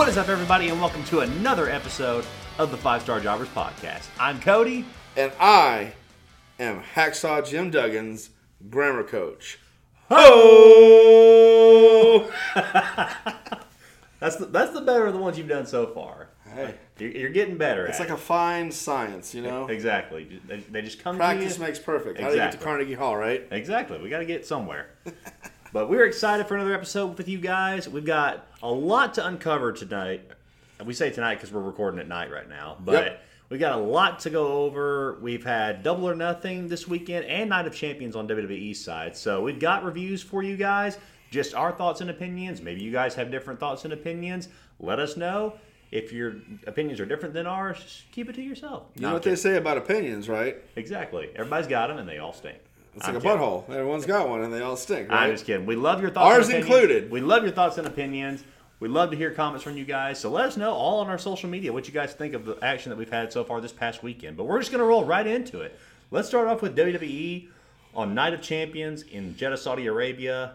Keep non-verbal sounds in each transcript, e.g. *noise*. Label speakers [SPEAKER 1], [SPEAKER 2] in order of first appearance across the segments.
[SPEAKER 1] What is up, everybody, and welcome to another episode of the Five Star Jobbers Podcast. I'm Cody.
[SPEAKER 2] And I am Hacksaw Jim Duggins, grammar coach.
[SPEAKER 1] Ho! *laughs* that's the that's the better of the ones you've done so far.
[SPEAKER 2] Hey.
[SPEAKER 1] You're, you're getting better.
[SPEAKER 2] It's like a fine science, you know?
[SPEAKER 1] exactly. They, they just come
[SPEAKER 2] Practice makes perfect. How do you get to Carnegie Hall, right?
[SPEAKER 1] Exactly. We got to get somewhere. *laughs* but we're excited for another episode with you guys. We've got a lot to uncover tonight. We say tonight because we're recording at night right now. But
[SPEAKER 2] Yep.
[SPEAKER 1] we got a lot to go over. We've had Double or Nothing this weekend and Night of Champions on WWE side. So we've got reviews for you guys. Just our thoughts and opinions. Maybe you guys have different thoughts and opinions. Let us know. If your opinions are different than ours, just keep it to yourself.
[SPEAKER 2] You know what they say about opinions, right?
[SPEAKER 1] Exactly. Everybody's got them and they all stink.
[SPEAKER 2] It's
[SPEAKER 1] I'm
[SPEAKER 2] like a butthole. Everyone's got one and they all stink, right?
[SPEAKER 1] I'm just kidding. We love your thoughts.
[SPEAKER 2] Ours included.
[SPEAKER 1] We love your thoughts and opinions. We love to hear comments from you guys. So let us know all on our social media what you guys think of the action that we've had so far this past weekend. But we're just going to roll right into it. Let's start off with WWE on Night of Champions in Jeddah, Saudi Arabia.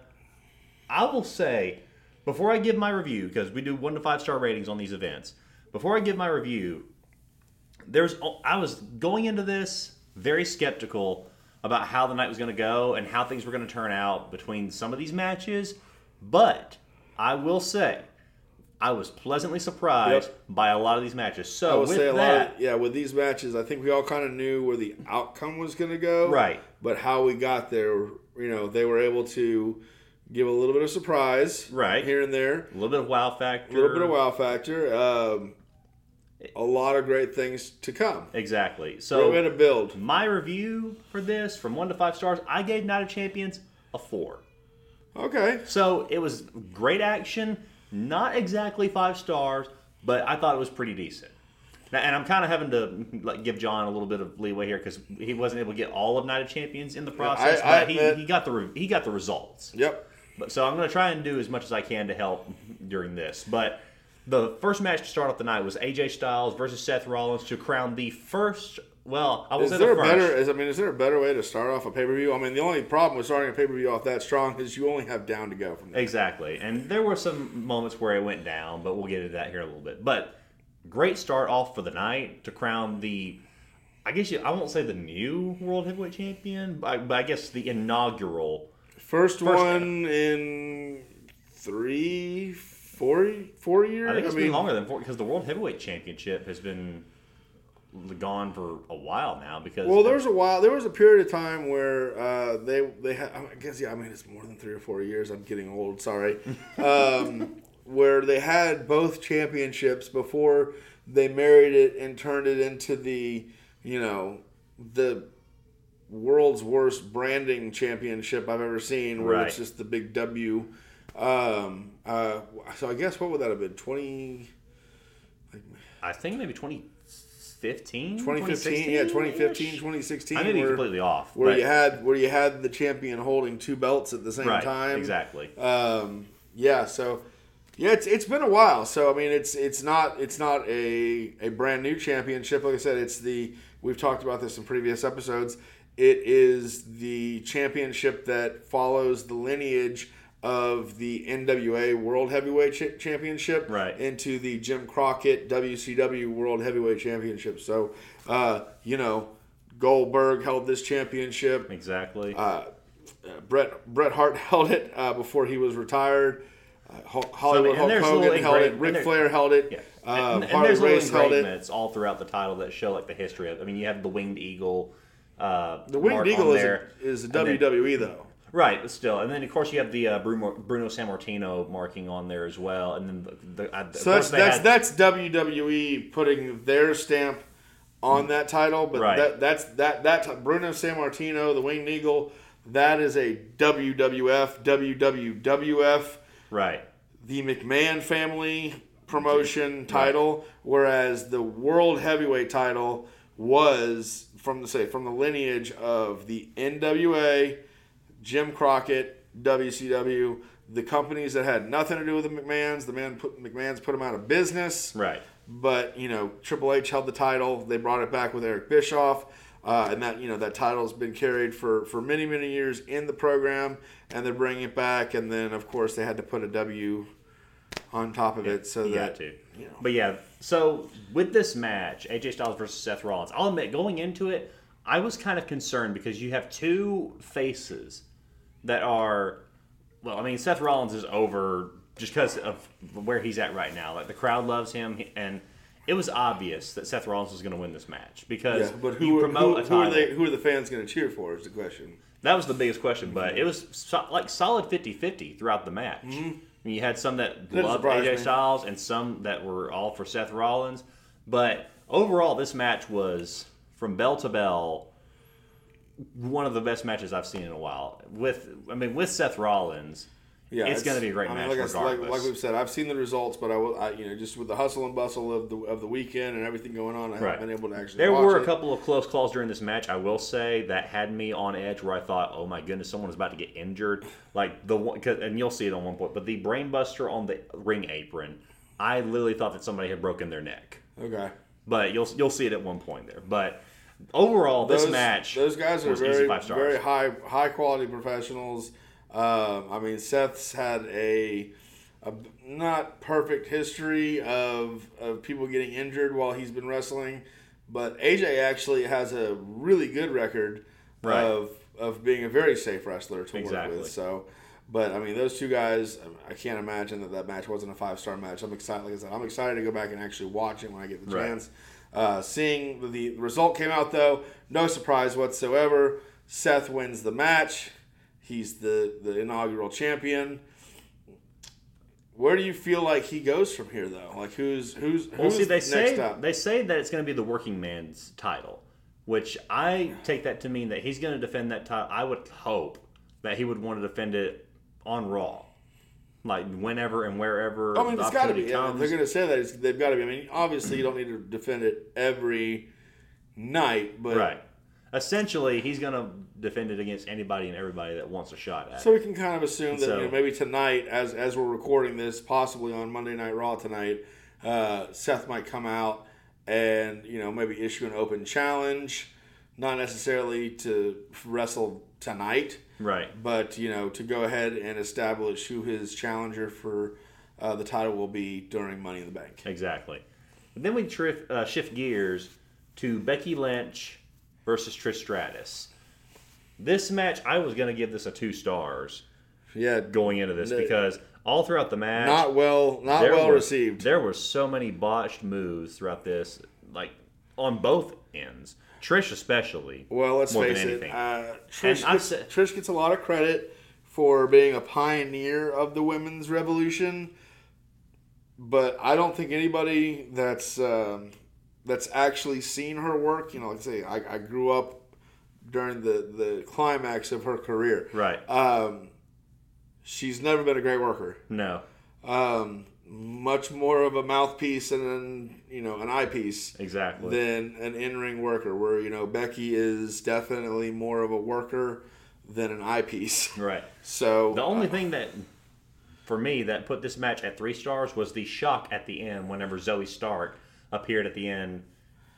[SPEAKER 1] I will say, before I give my review, because we do one to five star ratings on these events, before I give my review, there's I was going into this very skeptical about how the night was going to go and how things were going to turn out between some of these matches, but I will say I was pleasantly surprised
[SPEAKER 2] Yep.
[SPEAKER 1] by a lot of these matches. So with
[SPEAKER 2] say a
[SPEAKER 1] that,
[SPEAKER 2] lot of, yeah, with these matches, I think we all kind of knew where the outcome was going to go.
[SPEAKER 1] Right.
[SPEAKER 2] But how we got there, you know, they were able to give a little bit of surprise.
[SPEAKER 1] Right.
[SPEAKER 2] Here and there.
[SPEAKER 1] a little bit of wow factor,
[SPEAKER 2] A little bit of wow factor. Um, a lot of great things to come.
[SPEAKER 1] exactly.
[SPEAKER 2] So we're going to build.
[SPEAKER 1] my review for this from one to five stars, I gave Night of Champions a four.
[SPEAKER 2] Okay.
[SPEAKER 1] So it was great action, not exactly five stars, but I thought it was pretty decent. Now, and I'm kind of having to like give John a little bit of leeway here because he wasn't able to get all of Night of Champions in the process,
[SPEAKER 2] I
[SPEAKER 1] but he,
[SPEAKER 2] admit-
[SPEAKER 1] he got the re- he got the results.
[SPEAKER 2] Yep.
[SPEAKER 1] But so I'm going to try and do as much as I can to help during this. But the first match to start off the night was AJ Styles versus Seth Rollins to crown the first. Well, I will
[SPEAKER 2] Is
[SPEAKER 1] say
[SPEAKER 2] there
[SPEAKER 1] the
[SPEAKER 2] a better? Is I mean, is there a better way to start off a pay per view? I mean, the only problem with starting a pay per view off that strong is you only have down to go from there.
[SPEAKER 1] Exactly. And there were some moments where it went down, but we'll get into that here in a little bit. But great start off for the night to crown the, I guess you, I won't say the new World Heavyweight Champion, but I, but I guess the inaugural.
[SPEAKER 2] First, one in three, four, four years.
[SPEAKER 1] I think it's
[SPEAKER 2] mean,
[SPEAKER 1] been longer than four because the World Heavyweight Championship has been gone for a while now. Because
[SPEAKER 2] Well, there was a while. There was a period of time where uh, they they had. I guess yeah. I mean, it's more than three or four years. I'm getting old. Sorry. *laughs* Um, where they had both championships before they married it and turned it into the you know the world's worst branding championship I've ever seen, where it's just the big W. Um, uh, so I guess what would that have been? Twenty.
[SPEAKER 1] I think maybe 2015,
[SPEAKER 2] 2015, yeah, 2015,
[SPEAKER 1] 2016.
[SPEAKER 2] 2016.
[SPEAKER 1] I may be
[SPEAKER 2] where-
[SPEAKER 1] completely off.
[SPEAKER 2] where
[SPEAKER 1] but-
[SPEAKER 2] you had where you had the champion holding two belts at the same
[SPEAKER 1] right,
[SPEAKER 2] time.
[SPEAKER 1] exactly.
[SPEAKER 2] Um, yeah. So yeah, it's it's been a while. So I mean, it's it's not it's not a a brand new championship. Like I said, it's the we've talked about this in previous episodes. It is the championship that follows the lineage of the NWA World Heavyweight Ch- Championship
[SPEAKER 1] Right.
[SPEAKER 2] into the Jim Crockett WCW World Heavyweight Championship. So, uh, you know, Goldberg held this championship.
[SPEAKER 1] Exactly.
[SPEAKER 2] Uh, Bret Bret Hart *laughs* held it uh, before he was retired. Uh, Ho- Hollywood
[SPEAKER 1] and
[SPEAKER 2] Hulk Hogan held it. Ric Flair held it.
[SPEAKER 1] Yeah.
[SPEAKER 2] Uh,
[SPEAKER 1] and, and
[SPEAKER 2] Harley
[SPEAKER 1] there's little
[SPEAKER 2] Race held
[SPEAKER 1] engravements all throughout the title that show like the history of. I mean, you have the winged eagle. Uh,
[SPEAKER 2] The Winged Eagle is
[SPEAKER 1] there.
[SPEAKER 2] a, is a
[SPEAKER 1] And then-
[SPEAKER 2] WWE though.
[SPEAKER 1] Right, but still, and then of course you have the uh, Bruno, Bruno Sammartino marking on there as well, and then the, the, uh,
[SPEAKER 2] So that's that's
[SPEAKER 1] had-
[SPEAKER 2] that's WWE putting their stamp on that title, but
[SPEAKER 1] Right.
[SPEAKER 2] that that's that that Bruno Sammartino, the Winged Eagle, that is a WWF WWWF
[SPEAKER 1] right,
[SPEAKER 2] the McMahon family promotion title, whereas the world heavyweight title was from the say from the lineage of the NWA, Jim Crockett, WCW, the companies that had nothing to do with the McMahons. The man put McMahon's put them out of business.
[SPEAKER 1] right.
[SPEAKER 2] But you know, Triple H held the title. They brought it back with Eric Bischoff, uh, and that you know that title's been carried for for many many years in the program, and they're bringing it back. And then of course they had to put a W on top of it, so
[SPEAKER 1] You
[SPEAKER 2] that
[SPEAKER 1] to.
[SPEAKER 2] you know.
[SPEAKER 1] But yeah, so with this match, AJ Styles versus Seth Rollins, I'll admit, going into it, I was kind of concerned because you have two faces that are, well, I mean, Seth Rollins is over just because of where he's at right now. Like the crowd loves him, and it was obvious that Seth Rollins was going to win this match because
[SPEAKER 2] yeah, but who,
[SPEAKER 1] promote
[SPEAKER 2] who,
[SPEAKER 1] a
[SPEAKER 2] who are they? Who are the fans going to cheer for? Is the question.
[SPEAKER 1] That was the biggest question, but mm-hmm. it was so, like solid 50-50 throughout the match. Mm-hmm. I mean, you had some that
[SPEAKER 2] Didn't
[SPEAKER 1] loved AJ
[SPEAKER 2] me.
[SPEAKER 1] Styles and some that were all for Seth Rollins. But overall, this match was from bell to bell one of the best matches I've seen in a while. With I mean, with Seth Rollins,
[SPEAKER 2] Yeah,
[SPEAKER 1] it's, going to be a great
[SPEAKER 2] I mean,
[SPEAKER 1] match
[SPEAKER 2] like, I, like,
[SPEAKER 1] regardless.
[SPEAKER 2] like we've said, I've seen the results, but I, will- I, you know, just with the hustle and bustle of the of the weekend and everything going on, I
[SPEAKER 1] Right.
[SPEAKER 2] haven't been able to actually.
[SPEAKER 1] There were a
[SPEAKER 2] it.
[SPEAKER 1] couple of close calls during this match. I will say that had me on edge, where I thought, "Oh my goodness, someone is about to get injured." Like the one, and you'll see it on one point. But the brainbuster on the ring apron, I literally thought that somebody had broken their neck.
[SPEAKER 2] Okay.
[SPEAKER 1] But you'll you'll see it at one point there. But overall, this
[SPEAKER 2] those,
[SPEAKER 1] match,
[SPEAKER 2] Those guys are very very high high quality professionals. Um, I mean, Seth's had a, a not perfect history of of people getting injured while he's been wrestling, but AJ actually has a really good record
[SPEAKER 1] Right.
[SPEAKER 2] of of being a very safe wrestler to
[SPEAKER 1] Exactly.
[SPEAKER 2] work with. So. But I mean, those two guys. I can't imagine that that match wasn't a five star match. I'm excited. Like I said, I'm excited to go back and actually watch it when I get the
[SPEAKER 1] Right.
[SPEAKER 2] chance. Uh, seeing the, the result came out though, no surprise whatsoever. Seth wins the match. He's the the inaugural champion. Where do you feel like he goes from here though? Like who's who's who's
[SPEAKER 1] well, see, they
[SPEAKER 2] next
[SPEAKER 1] say
[SPEAKER 2] up?
[SPEAKER 1] they say that it's going to be the working man's title, which I take that to mean that he's going to defend that title. I would hope that he would want to defend it on Raw, like whenever and wherever.
[SPEAKER 2] I mean, it's got to be.
[SPEAKER 1] opportunity
[SPEAKER 2] I mean,
[SPEAKER 1] comes.
[SPEAKER 2] they're going to say that it's, they've got to be. I mean, obviously, you don't need to defend it every night, but
[SPEAKER 1] Right. Essentially, he's going to defend it against anybody and everybody that wants a shot at
[SPEAKER 2] So
[SPEAKER 1] it.
[SPEAKER 2] we can kind of assume that
[SPEAKER 1] So-
[SPEAKER 2] you know, maybe tonight, as as we're recording this, possibly on Monday Night Raw tonight, uh, Seth might come out and you know maybe issue an open challenge, not necessarily to wrestle tonight,
[SPEAKER 1] Right.
[SPEAKER 2] but you know to go ahead and establish who his challenger for uh, the title will be during Money in the Bank.
[SPEAKER 1] Exactly. Then we trif- uh, shift gears to Becky Lynch versus Trish Stratus. This match, I was going to give this a two stars
[SPEAKER 2] Yeah,
[SPEAKER 1] going into this
[SPEAKER 2] The-
[SPEAKER 1] because all throughout the match,
[SPEAKER 2] not well, not well
[SPEAKER 1] were-
[SPEAKER 2] received.
[SPEAKER 1] There were so many botched moves throughout this, like on both ends. Trish especially.
[SPEAKER 2] Well, let's
[SPEAKER 1] more
[SPEAKER 2] face it.
[SPEAKER 1] anything.
[SPEAKER 2] Uh, Trish, gets, Trish gets a lot of credit for being a pioneer of the women's revolution, but I don't think anybody that's um, that's actually seen her work. You know, like I say, I, I grew up during the the climax of her career.
[SPEAKER 1] Right.
[SPEAKER 2] Um, she's never been a great worker.
[SPEAKER 1] No.
[SPEAKER 2] Um, much more of a mouthpiece and an you know an eyepiece
[SPEAKER 1] Exactly.
[SPEAKER 2] than an in-ring worker where you know Becky is definitely more of a worker than an eyepiece.
[SPEAKER 1] right.
[SPEAKER 2] So
[SPEAKER 1] The only
[SPEAKER 2] uh,
[SPEAKER 1] thing that, for me, that put this match at three stars was the shock at the end whenever Zoey Stark appeared at the end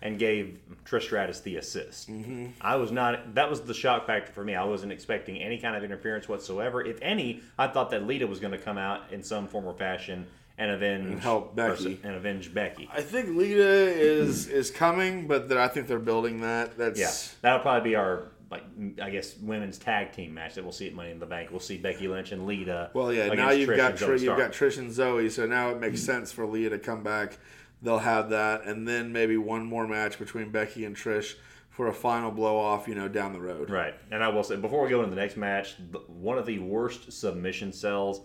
[SPEAKER 1] and gave Trish Stratus the assist. Mm-hmm. I was not. That was the shock factor for me. I wasn't expecting any kind of interference whatsoever. If any, I thought that Lita was going to come out in some form or fashion and avenge
[SPEAKER 2] help Becky.
[SPEAKER 1] and avenge Becky.
[SPEAKER 2] I think Lita is *clears throat* is coming, but that I think they're building that. That's
[SPEAKER 1] Yeah, that'll probably be our like I guess women's tag team match that we'll see at Money in the Bank. We'll see Becky Lynch and Lita.
[SPEAKER 2] Well, yeah. Now you've
[SPEAKER 1] Trish
[SPEAKER 2] got Tri- you've
[SPEAKER 1] Stark.
[SPEAKER 2] got Trish and Zoey, so now it makes mm-hmm. sense for Lita to come back. They'll have that, and then maybe one more match between Becky and Trish for a final blow off. You know, down the road.
[SPEAKER 1] Right, and I will say before we go into the next match, one of the worst submission sells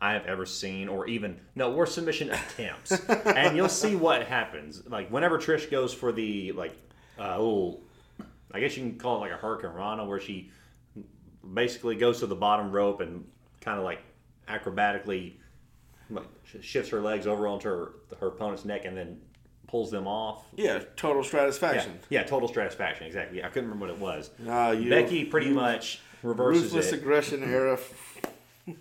[SPEAKER 1] I have ever seen, or even no worst submission attempts. and you'll see what happens. Like whenever Trish goes for the like uh, little, I guess you can call it like a Hurricanrana, where she basically goes to the bottom rope and kind of like acrobatically like shifts her legs over onto her, her opponent's neck and then pulls them off.
[SPEAKER 2] Yeah, total
[SPEAKER 1] Yeah,
[SPEAKER 2] Stratusfaction.
[SPEAKER 1] yeah, total Stratusfaction. Exactly. I couldn't remember what it was.
[SPEAKER 2] Uh, you,
[SPEAKER 1] Becky pretty much reverses
[SPEAKER 2] ruthless
[SPEAKER 1] it.
[SPEAKER 2] aggression era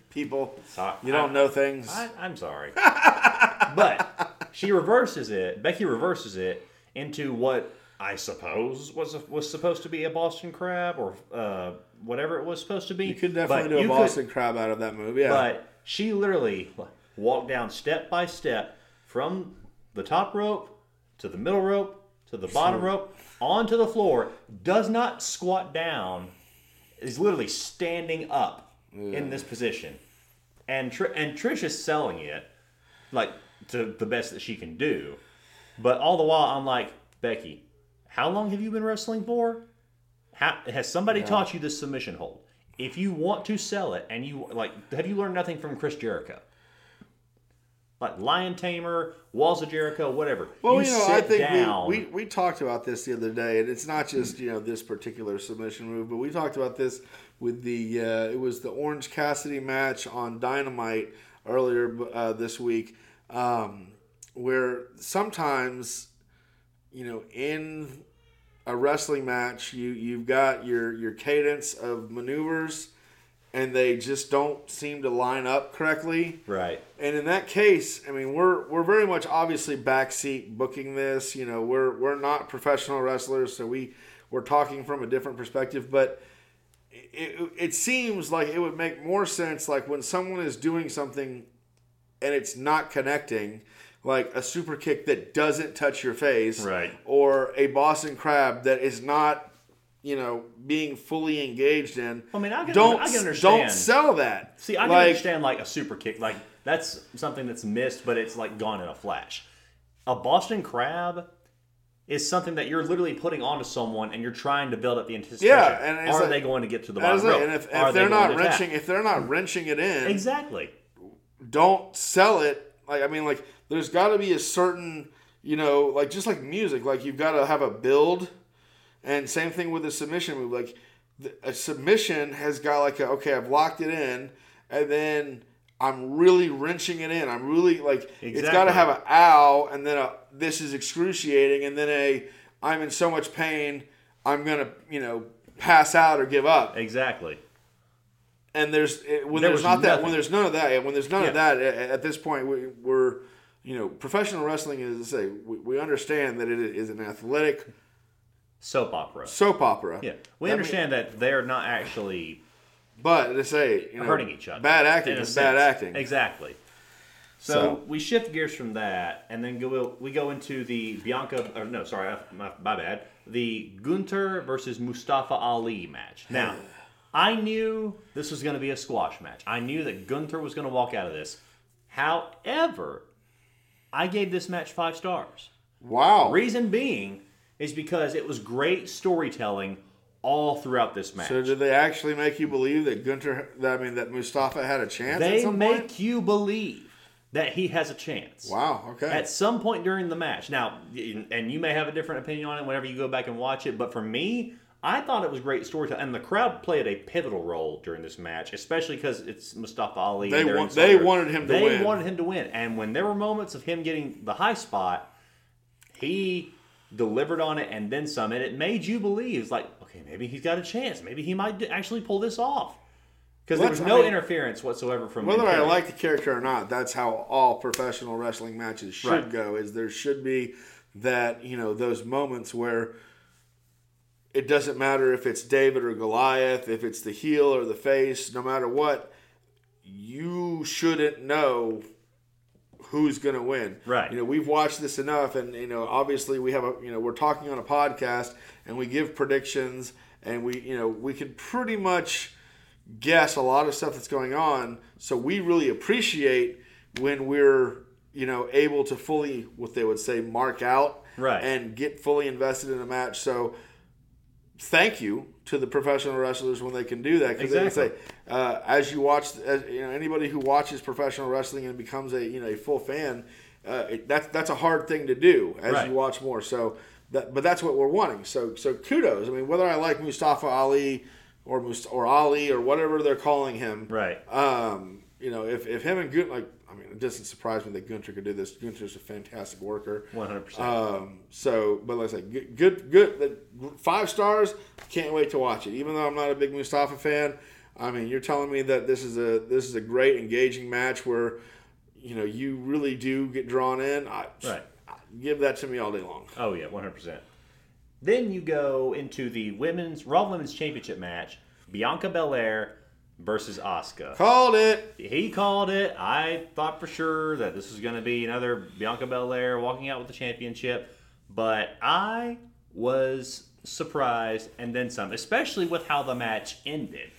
[SPEAKER 2] people.
[SPEAKER 1] So-
[SPEAKER 2] You don't
[SPEAKER 1] I-
[SPEAKER 2] know things.
[SPEAKER 1] I, I'm sorry, *laughs* but she reverses it. Becky reverses it into what I suppose was was supposed to be a Boston Crab or uh, whatever it was supposed to be.
[SPEAKER 2] you could definitely
[SPEAKER 1] But
[SPEAKER 2] do a
[SPEAKER 1] you could-
[SPEAKER 2] Boston crab out of that movie. Yeah.
[SPEAKER 1] but she literally walked down step by step from the top rope to the middle rope to the bottom rope onto the floor, does not squat down, is literally standing up in this position. And Tr- and Trish is selling it like to the best that she can do. But all the while, I'm like, Becky, how long have you been wrestling for? How, has somebody taught you this submission hold? If you want to sell it, and you like, have you learned nothing from Chris Jericho? Like Lion Tamer, Walls of Jericho, whatever.
[SPEAKER 2] Well,
[SPEAKER 1] you,
[SPEAKER 2] you, know, I think
[SPEAKER 1] down.
[SPEAKER 2] we, we, we talked about this the other day, and it's not just you know this particular submission move, but we talked about this with the uh, it was the Orange Cassidy match on Dynamite earlier uh, this week, um, where sometimes you know in a wrestling match you you've got your your cadence of maneuvers, and they just don't seem to line up correctly.
[SPEAKER 1] right.
[SPEAKER 2] And in that case, I mean, we're we're very much obviously backseat booking this. You know, we're we're not professional wrestlers, so we we're talking from a different perspective. But it, it seems like it would make more sense, like when someone is doing something and it's not connecting, like a super kick that doesn't touch your face,
[SPEAKER 1] Right.
[SPEAKER 2] or a Boston Crab that is not, you know, being fully engaged in.
[SPEAKER 1] I mean, I can-
[SPEAKER 2] don't
[SPEAKER 1] I can understand.
[SPEAKER 2] don't sell that.
[SPEAKER 1] See, I can
[SPEAKER 2] Like,
[SPEAKER 1] understand like a super kick, like that's something that's missed, but it's like gone in a flash. A Boston Crab is something that you're literally putting onto someone, and you're trying to build up the anticipation.
[SPEAKER 2] Yeah, and
[SPEAKER 1] are
[SPEAKER 2] like-
[SPEAKER 1] they going to get to the bottom
[SPEAKER 2] like, and if, if
[SPEAKER 1] they
[SPEAKER 2] they're
[SPEAKER 1] going
[SPEAKER 2] not wrenching, if they're not wrenching it in,
[SPEAKER 1] exactly,
[SPEAKER 2] don't sell it. Like I mean, like there's got to be a certain, you know, like just like music, like you've got to have a build, and same thing with a submission move. Like the, a submission has got like a okay, I've locked it in, and then I'm really wrenching it in. I'm really like it's got to have a ow, and then a this is excruciating, and then a I'm in so much pain, I'm gonna you know pass out or give up
[SPEAKER 1] exactly.
[SPEAKER 2] and there's it- when
[SPEAKER 1] There
[SPEAKER 2] there's not that when there's none of that when there's none of that at, at this point we, we're you know professional wrestling is to say we, we understand that it is an athletic
[SPEAKER 1] Soap opera.
[SPEAKER 2] soap opera
[SPEAKER 1] Yeah, we
[SPEAKER 2] That
[SPEAKER 1] understand that they're not actually
[SPEAKER 2] but they say you know
[SPEAKER 1] hurting each other.
[SPEAKER 2] bad acting is bad acting
[SPEAKER 1] Exactly. So,
[SPEAKER 2] So-
[SPEAKER 1] we shift gears from that, and then go we go into the Bianca. Or no, sorry, my, my bad. The Gunther versus Mustafa Ali match. Now, *sighs* I knew this was going to be a squash match. I knew that Gunther was going to walk out of this. However, I gave this match five stars.
[SPEAKER 2] wow
[SPEAKER 1] Reason being is because it was great storytelling all throughout this match.
[SPEAKER 2] so did they actually make you believe that Gunther that I mean that Mustafa had a chance
[SPEAKER 1] they make
[SPEAKER 2] point
[SPEAKER 1] you believe that he has a chance.
[SPEAKER 2] wow okay
[SPEAKER 1] At some point during the match. Now, and you may have a different opinion on it whenever you go back and watch it, but for me, I thought it was great storytelling, and the crowd played a pivotal role during this match, especially because it's Mustafa Ali.
[SPEAKER 2] They wa- they wanted him to
[SPEAKER 1] they
[SPEAKER 2] win.
[SPEAKER 1] They wanted him to win, and when there were moments of him getting the high spot, he delivered on it and then some, and it made you believe, it's like, okay, maybe he's got a chance, maybe he might actually pull this off. Because there was
[SPEAKER 2] I
[SPEAKER 1] no
[SPEAKER 2] mean,
[SPEAKER 1] interference whatsoever from
[SPEAKER 2] Whether I like the character or not, that's how all professional wrestling matches should
[SPEAKER 1] Right.
[SPEAKER 2] go. Is there should be that you know those moments where it doesn't matter if it's David or Goliath, if it's the heel or the face, no matter what, you shouldn't know who's going to win.
[SPEAKER 1] Right.
[SPEAKER 2] You know, we've watched this enough, and you know, obviously we have a you know we're talking on a podcast and we give predictions, and we you know we can pretty much guess a lot of stuff that's going on. So we really appreciate when we're you know able to fully what they would say mark out
[SPEAKER 1] Right.
[SPEAKER 2] and get fully invested in a match. So thank you to the professional wrestlers when they can do that because
[SPEAKER 1] Exactly.
[SPEAKER 2] they can say uh, as you watch as, you know anybody who watches professional wrestling and becomes a you know a full fan uh, it, that's that's a hard thing to do as
[SPEAKER 1] Right.
[SPEAKER 2] you watch more so that but that's what we're wanting so so kudos I mean whether I like Mustafa Ali or Must- or Ali or whatever they're calling him
[SPEAKER 1] Right.
[SPEAKER 2] um, you know if, if him and Gunther like I mean it doesn't surprise me that Gunther could do this Gunther's a fantastic worker
[SPEAKER 1] 100%.
[SPEAKER 2] um, so, but like I said, good, good, good. the- Five stars. Can't wait to watch it. Even though I'm not a big Mustafa fan, I mean, you're telling me that this is a this is a great engaging match where, you know, you really do get drawn in. I,
[SPEAKER 1] Right.
[SPEAKER 2] Give that to me all day long.
[SPEAKER 1] Oh yeah, one hundred percent. Then you go into the women's Raw Women's Championship match: Bianca Belair versus Asuka.
[SPEAKER 2] Called it.
[SPEAKER 1] He called it. I thought for sure that this was going to be another Bianca Belair walking out with the championship, but I was surprised and then some, especially with how the match ended.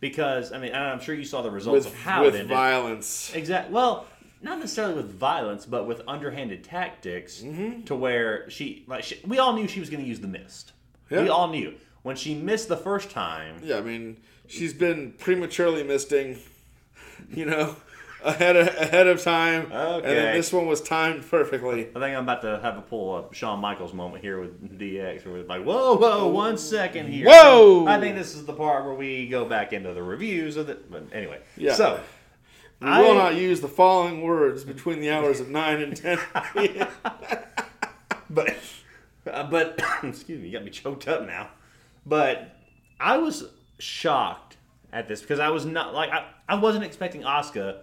[SPEAKER 1] Because I mean, I'm sure you saw the results
[SPEAKER 2] With,
[SPEAKER 1] of how
[SPEAKER 2] with
[SPEAKER 1] it ended.
[SPEAKER 2] violence.
[SPEAKER 1] Exactly. Well, not necessarily with violence, but with underhanded tactics
[SPEAKER 2] Mm-hmm.
[SPEAKER 1] to where she like she, we all knew she was going to use the mist.
[SPEAKER 2] Yeah.
[SPEAKER 1] We all knew when she missed the first time.
[SPEAKER 2] Yeah, I mean, she's been prematurely misting, *laughs* you know, ahead of, ahead of time. And
[SPEAKER 1] Okay.
[SPEAKER 2] then this one was timed perfectly.
[SPEAKER 1] I think I'm about to have a pull up Shawn Michaels moment here with DX, where it's like, whoa, whoa, one second here.
[SPEAKER 2] Whoa!
[SPEAKER 1] I think this is the part where we go back into the reviews of it. But anyway,
[SPEAKER 2] Yeah.
[SPEAKER 1] so
[SPEAKER 2] We
[SPEAKER 1] I-
[SPEAKER 2] will not use the following words between the hours of 9 and 10. *laughs*
[SPEAKER 1] but uh, but *coughs* excuse me, you got me choked up now. But I was shocked at this because I was not like I, I wasn't expecting Asuka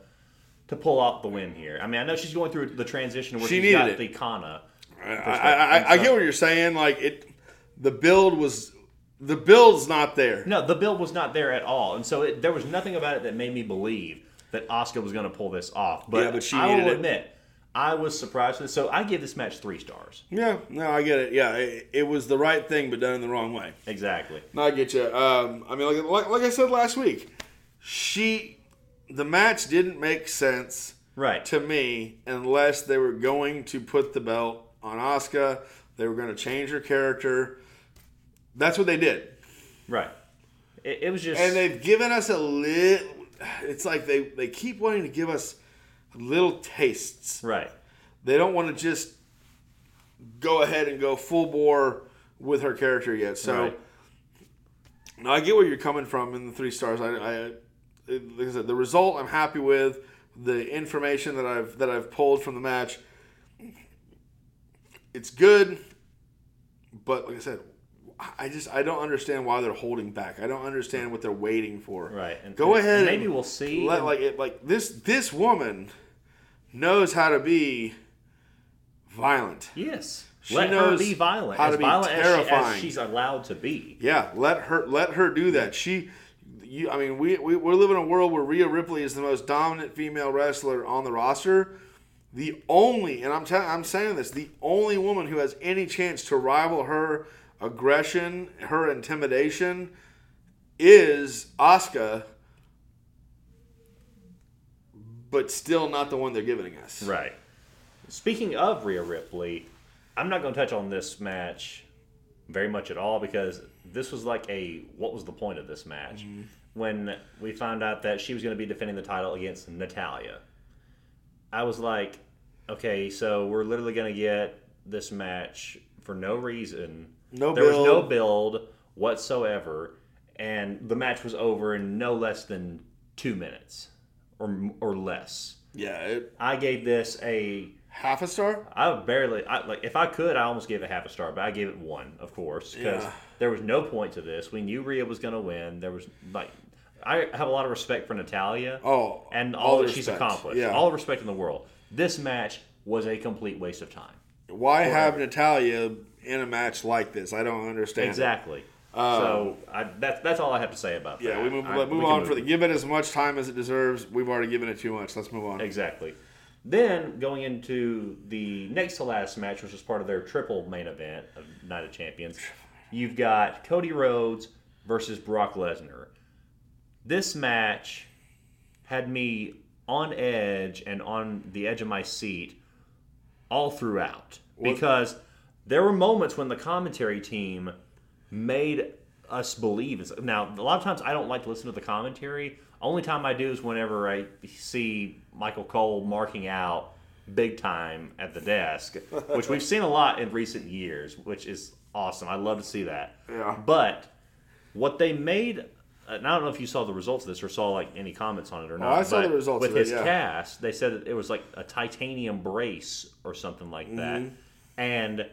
[SPEAKER 1] to pull off the win here. I mean, I know she's going through the transition where
[SPEAKER 2] She
[SPEAKER 1] she's
[SPEAKER 2] needed
[SPEAKER 1] got
[SPEAKER 2] it.
[SPEAKER 1] the Kana.
[SPEAKER 2] I, I, I, I get what you're saying. Like, it, the build was, the build's not there.
[SPEAKER 1] No, the build was not there at all, and so it, there was nothing about it that made me believe that Asuka was going to pull this off. But,
[SPEAKER 2] Yeah, but she
[SPEAKER 1] I will
[SPEAKER 2] it.
[SPEAKER 1] admit, I was surprised with it. So I give this match three stars.
[SPEAKER 2] Yeah, no, I get it. Yeah, it, it was the right thing, but done in the wrong way.
[SPEAKER 1] Exactly.
[SPEAKER 2] No, I get you. Um, I mean, like, like, like I said last week, she, the match didn't make sense
[SPEAKER 1] Right.
[SPEAKER 2] to me unless they were going to put the belt on Asuka. They were going to change her character. That's what they did,
[SPEAKER 1] Right. It, it was just.
[SPEAKER 2] and they've given us a little. It's like they they keep wanting to give us little tastes.
[SPEAKER 1] right.
[SPEAKER 2] They don't want to just go ahead and go full bore with her character yet. So.
[SPEAKER 1] Right.
[SPEAKER 2] Now, I get where you're coming from in the three stars. I, I like I said, the result I'm happy with. The information that I've that I've pulled from the match, it's good, but like I said, I just I don't understand why they're holding back. I don't understand what they're waiting for.
[SPEAKER 1] Right. And
[SPEAKER 2] Go
[SPEAKER 1] and
[SPEAKER 2] ahead. and
[SPEAKER 1] Maybe we'll see.
[SPEAKER 2] Let, like it, like this this woman knows how to be violent.
[SPEAKER 1] Yes.
[SPEAKER 2] She
[SPEAKER 1] let her be violent.
[SPEAKER 2] how
[SPEAKER 1] as
[SPEAKER 2] to be
[SPEAKER 1] violent as, she, as
[SPEAKER 2] terrifying.
[SPEAKER 1] she's allowed to be.
[SPEAKER 2] Yeah, let her let her do that. She, you, I mean, we, we we're living in a world where Rhea Ripley is the most dominant female wrestler on the roster. The only, and I'm telling, I'm saying this, the only woman who has any chance to rival her aggression, her intimidation, is Asuka. But still not the one they're giving us.
[SPEAKER 1] Right. Speaking of Rhea Ripley, I'm not going to touch on this match very much at all because this was like a what was the point of this match
[SPEAKER 2] Mm-hmm.
[SPEAKER 1] when we found out that she was going to be defending the title against Natalya. I was like, okay, so we're literally going to get this match for no reason.
[SPEAKER 2] No
[SPEAKER 1] there was no
[SPEAKER 2] build.
[SPEAKER 1] build whatsoever, and the match was over in no less than two minutes or or less.
[SPEAKER 2] Yeah, it,
[SPEAKER 1] I gave this a
[SPEAKER 2] half a star.
[SPEAKER 1] I barely I, like if I could I almost gave it half a star, but I gave it one, of course, because
[SPEAKER 2] Yeah.
[SPEAKER 1] there was no point to this. We knew Rhea was going to win. There was like I have a lot of respect for Natalya
[SPEAKER 2] Oh,
[SPEAKER 1] and
[SPEAKER 2] all
[SPEAKER 1] all, that she's
[SPEAKER 2] respect.
[SPEAKER 1] accomplished.
[SPEAKER 2] Yeah.
[SPEAKER 1] All the respect in the world. This match was a complete waste of time.
[SPEAKER 2] Why have Natalya in a match like this? I don't understand.
[SPEAKER 1] Exactly. so I, that's that's all I have to say about that.
[SPEAKER 2] Um, Yeah, we move,
[SPEAKER 1] I-
[SPEAKER 2] move
[SPEAKER 1] we
[SPEAKER 2] on for the give it as much time as it deserves. We've already given it too much. Let's move on.
[SPEAKER 1] Exactly. Then going into the next to last match, which was part of their triple main event of Night of Champions, you've got Cody Rhodes versus Brock Lesnar. This match had me on edge and on the edge of my seat all throughout because there were moments when the commentary team made us believe. Now, a lot of times I don't like to listen to the commentary. Only time I do is whenever I see Michael Cole marking out big time at the desk, which we've seen a lot in recent years, which is awesome. I love to see that.
[SPEAKER 2] Yeah.
[SPEAKER 1] But what they made, and I don't know if you saw the results of this or saw like any comments on it or not.
[SPEAKER 2] I saw
[SPEAKER 1] but
[SPEAKER 2] the results
[SPEAKER 1] with
[SPEAKER 2] it,
[SPEAKER 1] his
[SPEAKER 2] yeah.
[SPEAKER 1] cast. They said that it was like a titanium brace or something like that,
[SPEAKER 2] Mm-hmm.
[SPEAKER 1] and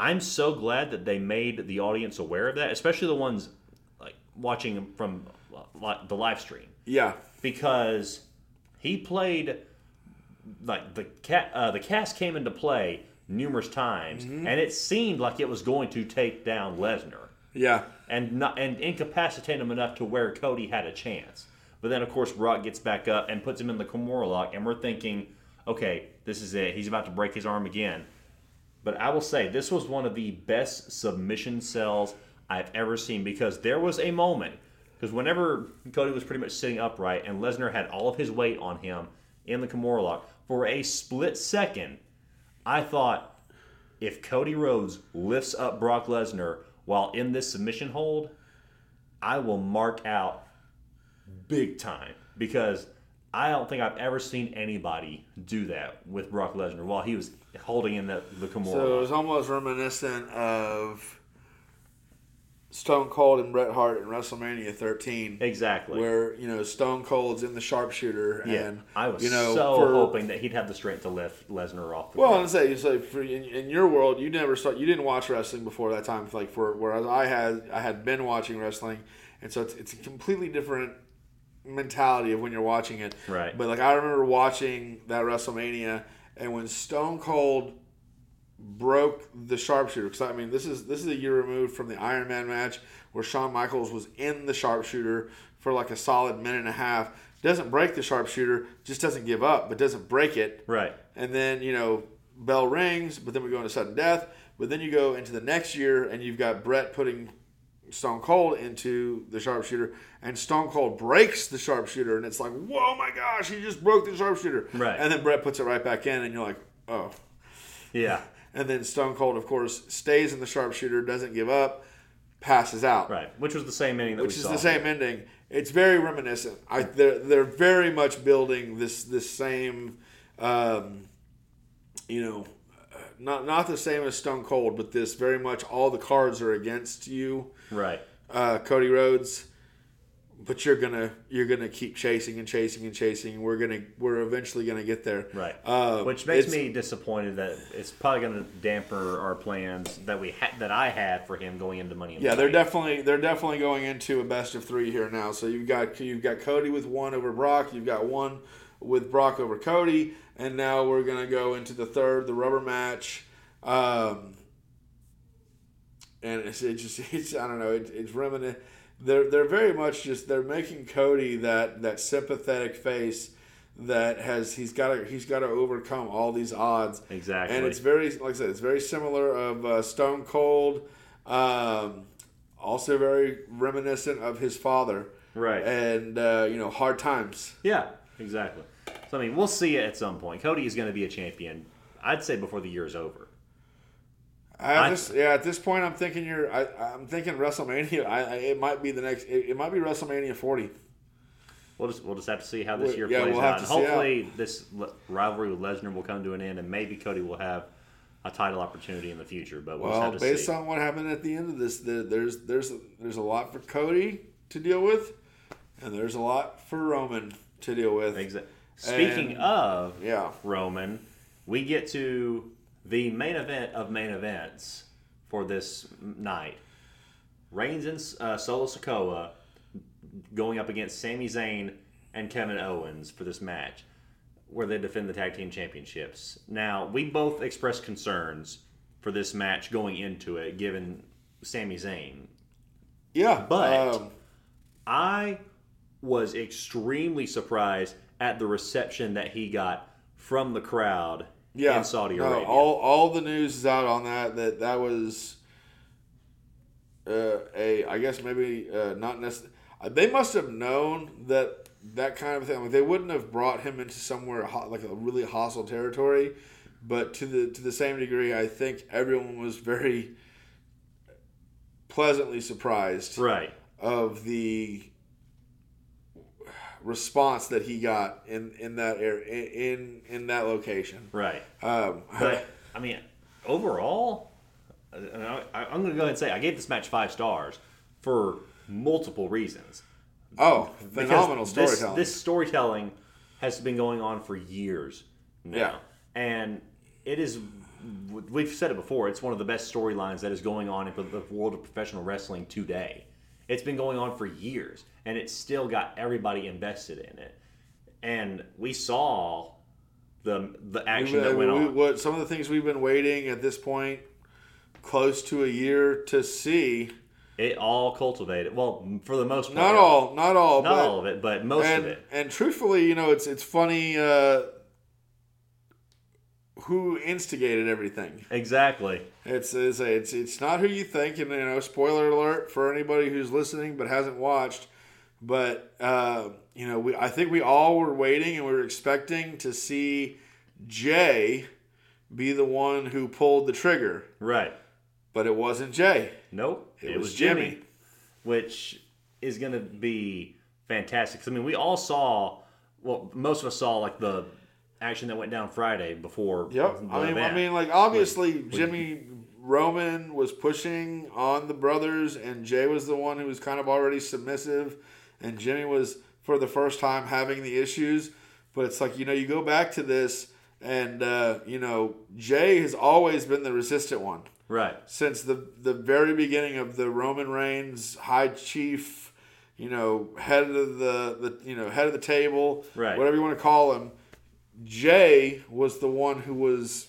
[SPEAKER 1] I'm so glad that they made the audience aware of that, especially the ones like watching from li- the live stream
[SPEAKER 2] Yeah.
[SPEAKER 1] because he played like the cat uh, the cast came into play numerous times
[SPEAKER 2] Mm-hmm.
[SPEAKER 1] and it seemed like it was going to take down Lesnar
[SPEAKER 2] Yeah.
[SPEAKER 1] and not and incapacitate him enough to where Cody had a chance But then, of course, Brock gets back up and puts him in the Kimura lock, and we're thinking, okay, this is it. He's about to break his arm again. But I will say, this was one of the best submission sells I've ever seen because there was a moment. Because whenever Cody was pretty much sitting upright and Lesnar had all of his weight on him in the Kimura lock, for a split second, I thought if Cody Rhodes lifts up Brock Lesnar while in this submission hold, I will mark out big time because I don't think I've ever seen anybody do that with Brock Lesnar while he was holding in the, the Kimura.
[SPEAKER 2] So it was almost reminiscent of Stone Cold and Bret Hart in WrestleMania 13.
[SPEAKER 1] exactly.
[SPEAKER 2] Where, you know, Stone Cold's in the sharpshooter
[SPEAKER 1] yeah,
[SPEAKER 2] and
[SPEAKER 1] I was
[SPEAKER 2] you know,
[SPEAKER 1] so
[SPEAKER 2] for,
[SPEAKER 1] hoping that he'd have the strength to lift Lesnar off the
[SPEAKER 2] Well,
[SPEAKER 1] ground.
[SPEAKER 2] I'm say, so for, in, in your world, you never start. You didn't watch wrestling before that time. Like for whereas I had, I had been watching wrestling, and so it's, it's a completely different mentality of when you're watching it.
[SPEAKER 1] Right.
[SPEAKER 2] But like I remember watching that WrestleMania, and when Stone Cold broke the sharpshooter, because I mean this is this is a year removed from the Iron Man match where Shawn Michaels was in the sharpshooter for like a solid minute and a half. Doesn't break the sharpshooter, just doesn't give up, but doesn't break it.
[SPEAKER 1] right.
[SPEAKER 2] And then, you know, bell rings, but then we go into sudden death. But then you go into the next year and you've got Bret putting Stone Cold into the sharpshooter, and Stone Cold breaks the sharpshooter, and it's like, whoa, my gosh, he just broke the sharpshooter.
[SPEAKER 1] Right.
[SPEAKER 2] And then Bret puts it right back in, and you're like, oh.
[SPEAKER 1] Yeah. *laughs*
[SPEAKER 2] And then Stone Cold, of course, stays in the sharpshooter, doesn't give up, passes out.
[SPEAKER 1] Right. Which was the same ending that
[SPEAKER 2] Which is
[SPEAKER 1] saw.
[SPEAKER 2] the same ending. It's very reminiscent. I they're they're very much building this this same, um, you know, not not the same as Stone Cold, but this very much all the cards are against you,
[SPEAKER 1] Right.
[SPEAKER 2] uh, Cody Rhodes. But you're gonna you're gonna keep chasing and chasing and chasing. We're gonna we're eventually gonna get there.
[SPEAKER 1] Right.
[SPEAKER 2] Uh,
[SPEAKER 1] Which makes me disappointed that it's probably going to damper our plans that we ha- that I had for him going into Money in
[SPEAKER 2] Yeah,
[SPEAKER 1] the
[SPEAKER 2] they're definitely they're definitely going into a best of three here now. So you've got you've got Cody with one over Brock, you've got one with Brock over Cody, and now we're gonna go into the third, the rubber match. Um, and it's, it's just *laughs* it's I don't know it, it's reminiscent. They're they're very much just they're making Cody that that sympathetic face that has he's got to he's got to overcome all these odds
[SPEAKER 1] Exactly.
[SPEAKER 2] and it's very like I said it's very similar of uh, Stone Cold um, also very reminiscent of his father
[SPEAKER 1] Right.
[SPEAKER 2] and uh, you know hard times
[SPEAKER 1] Yeah, exactly. So I mean, we'll see it at some point. Cody is going to be a champion. I'd say before the year is over.
[SPEAKER 2] I, just, yeah at this point I'm thinking you're I, I'm thinking WrestleMania I, I, it might be the next it, it might be WrestleMania 40
[SPEAKER 1] We'll just we'll just have to see how this year
[SPEAKER 2] yeah,
[SPEAKER 1] plays
[SPEAKER 2] we'll have
[SPEAKER 1] out.
[SPEAKER 2] to
[SPEAKER 1] And
[SPEAKER 2] see how-
[SPEAKER 1] hopefully, this rivalry with Lesnar will come to an end, and maybe Cody will have a title opportunity in the future. But we'll
[SPEAKER 2] Well,
[SPEAKER 1] just have to
[SPEAKER 2] based
[SPEAKER 1] see.
[SPEAKER 2] on what happened at the end of this, the, there's there's there's a lot for Cody to deal with, and there's a lot for Roman to deal with.
[SPEAKER 1] Exa- Speaking
[SPEAKER 2] And-
[SPEAKER 1] of
[SPEAKER 2] Yeah,
[SPEAKER 1] Roman, we get to the main event of main events for this night. Reigns and uh, Solo Sikoa going up against Sami Zayn and Kevin Owens for this match, where they defend the tag team championships. Now, we both expressed concerns for this match going into it, given Sami Zayn.
[SPEAKER 2] yeah,
[SPEAKER 1] But-
[SPEAKER 2] um,
[SPEAKER 1] I was extremely surprised at the reception that he got from the crowd
[SPEAKER 2] yeah,
[SPEAKER 1] in Saudi
[SPEAKER 2] no,
[SPEAKER 1] Arabia.
[SPEAKER 2] all all the news is out on that. That that was uh, a I guess maybe uh, not necessarily. They must have known that that kind of thing. Like they wouldn't have brought him into somewhere ho- like a really hostile territory, but to the to the same degree, I think everyone was very pleasantly surprised
[SPEAKER 1] right.
[SPEAKER 2] of the response that he got in in that area in in that location.
[SPEAKER 1] Right.
[SPEAKER 2] Um,
[SPEAKER 1] But I mean, overall, I, I'm going to go ahead and say I gave this match five stars for multiple reasons.
[SPEAKER 2] oh,
[SPEAKER 1] Because
[SPEAKER 2] phenomenal
[SPEAKER 1] this-
[SPEAKER 2] storytelling.
[SPEAKER 1] This, storytelling has been going on for years now.
[SPEAKER 2] Yeah.
[SPEAKER 1] And it is, we've said it before, it's one of the best storylines that is going on in the world of professional wrestling today. It's been going on for years, and it's still got everybody invested in it. And we saw the the action
[SPEAKER 2] We-
[SPEAKER 1] that went
[SPEAKER 2] we-
[SPEAKER 1] on.
[SPEAKER 2] what some of the things we've been waiting at this point, close to a year to see.
[SPEAKER 1] It all cultivated. Well, for the most part.
[SPEAKER 2] Not all, not all,
[SPEAKER 1] Not
[SPEAKER 2] but,
[SPEAKER 1] all of it, but most
[SPEAKER 2] and,
[SPEAKER 1] of it.
[SPEAKER 2] And truthfully, you know, it's it's funny uh, who instigated everything.
[SPEAKER 1] Exactly.
[SPEAKER 2] It's it's, it's it's not who you think, and you know, spoiler alert for anybody who's listening but hasn't watched. But uh, you know, we I think we all were waiting and we were expecting to see Jay be the one who pulled the trigger,
[SPEAKER 1] Right.
[SPEAKER 2] but it wasn't Jay.
[SPEAKER 1] Nope.
[SPEAKER 2] It
[SPEAKER 1] It,
[SPEAKER 2] was
[SPEAKER 1] was Jimmy,
[SPEAKER 2] Jimmy.
[SPEAKER 1] which is going to be fantastic. I mean, we all saw. Well, most of us saw like the action that went down Friday before.
[SPEAKER 2] Yep. I mean, I mean, like obviously Jimmy Roman was pushing on the brothers, and Jay was the one who was kind of already submissive, and Jimmy was for the first time having the issues. But it's like you know, you go back to this, and uh, you know, Jay has always been the resistant one
[SPEAKER 1] right.
[SPEAKER 2] since the the very beginning of the Roman Reigns High Chief, you know, head of the the you know head of the table,
[SPEAKER 1] Right.
[SPEAKER 2] whatever you want to call him. Jay was the one who was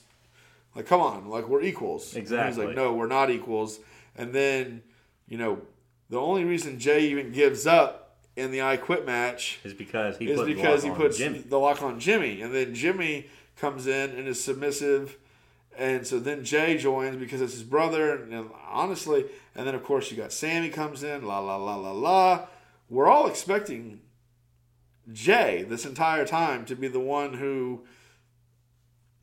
[SPEAKER 2] like, "Come on, like we're equals."
[SPEAKER 1] Exactly.
[SPEAKER 2] he's like, "No, we're not equals." And then, you know, the only reason Jay even gives up in the I Quit match
[SPEAKER 1] Is because he
[SPEAKER 2] is because he puts the lock on Jimmy, and then Jimmy comes in and is submissive, and so then Jay joins because it's his brother, and, and honestly, and then of course you got Sami comes in, la la la la la. We're all expecting Jay this entire time to be the one who,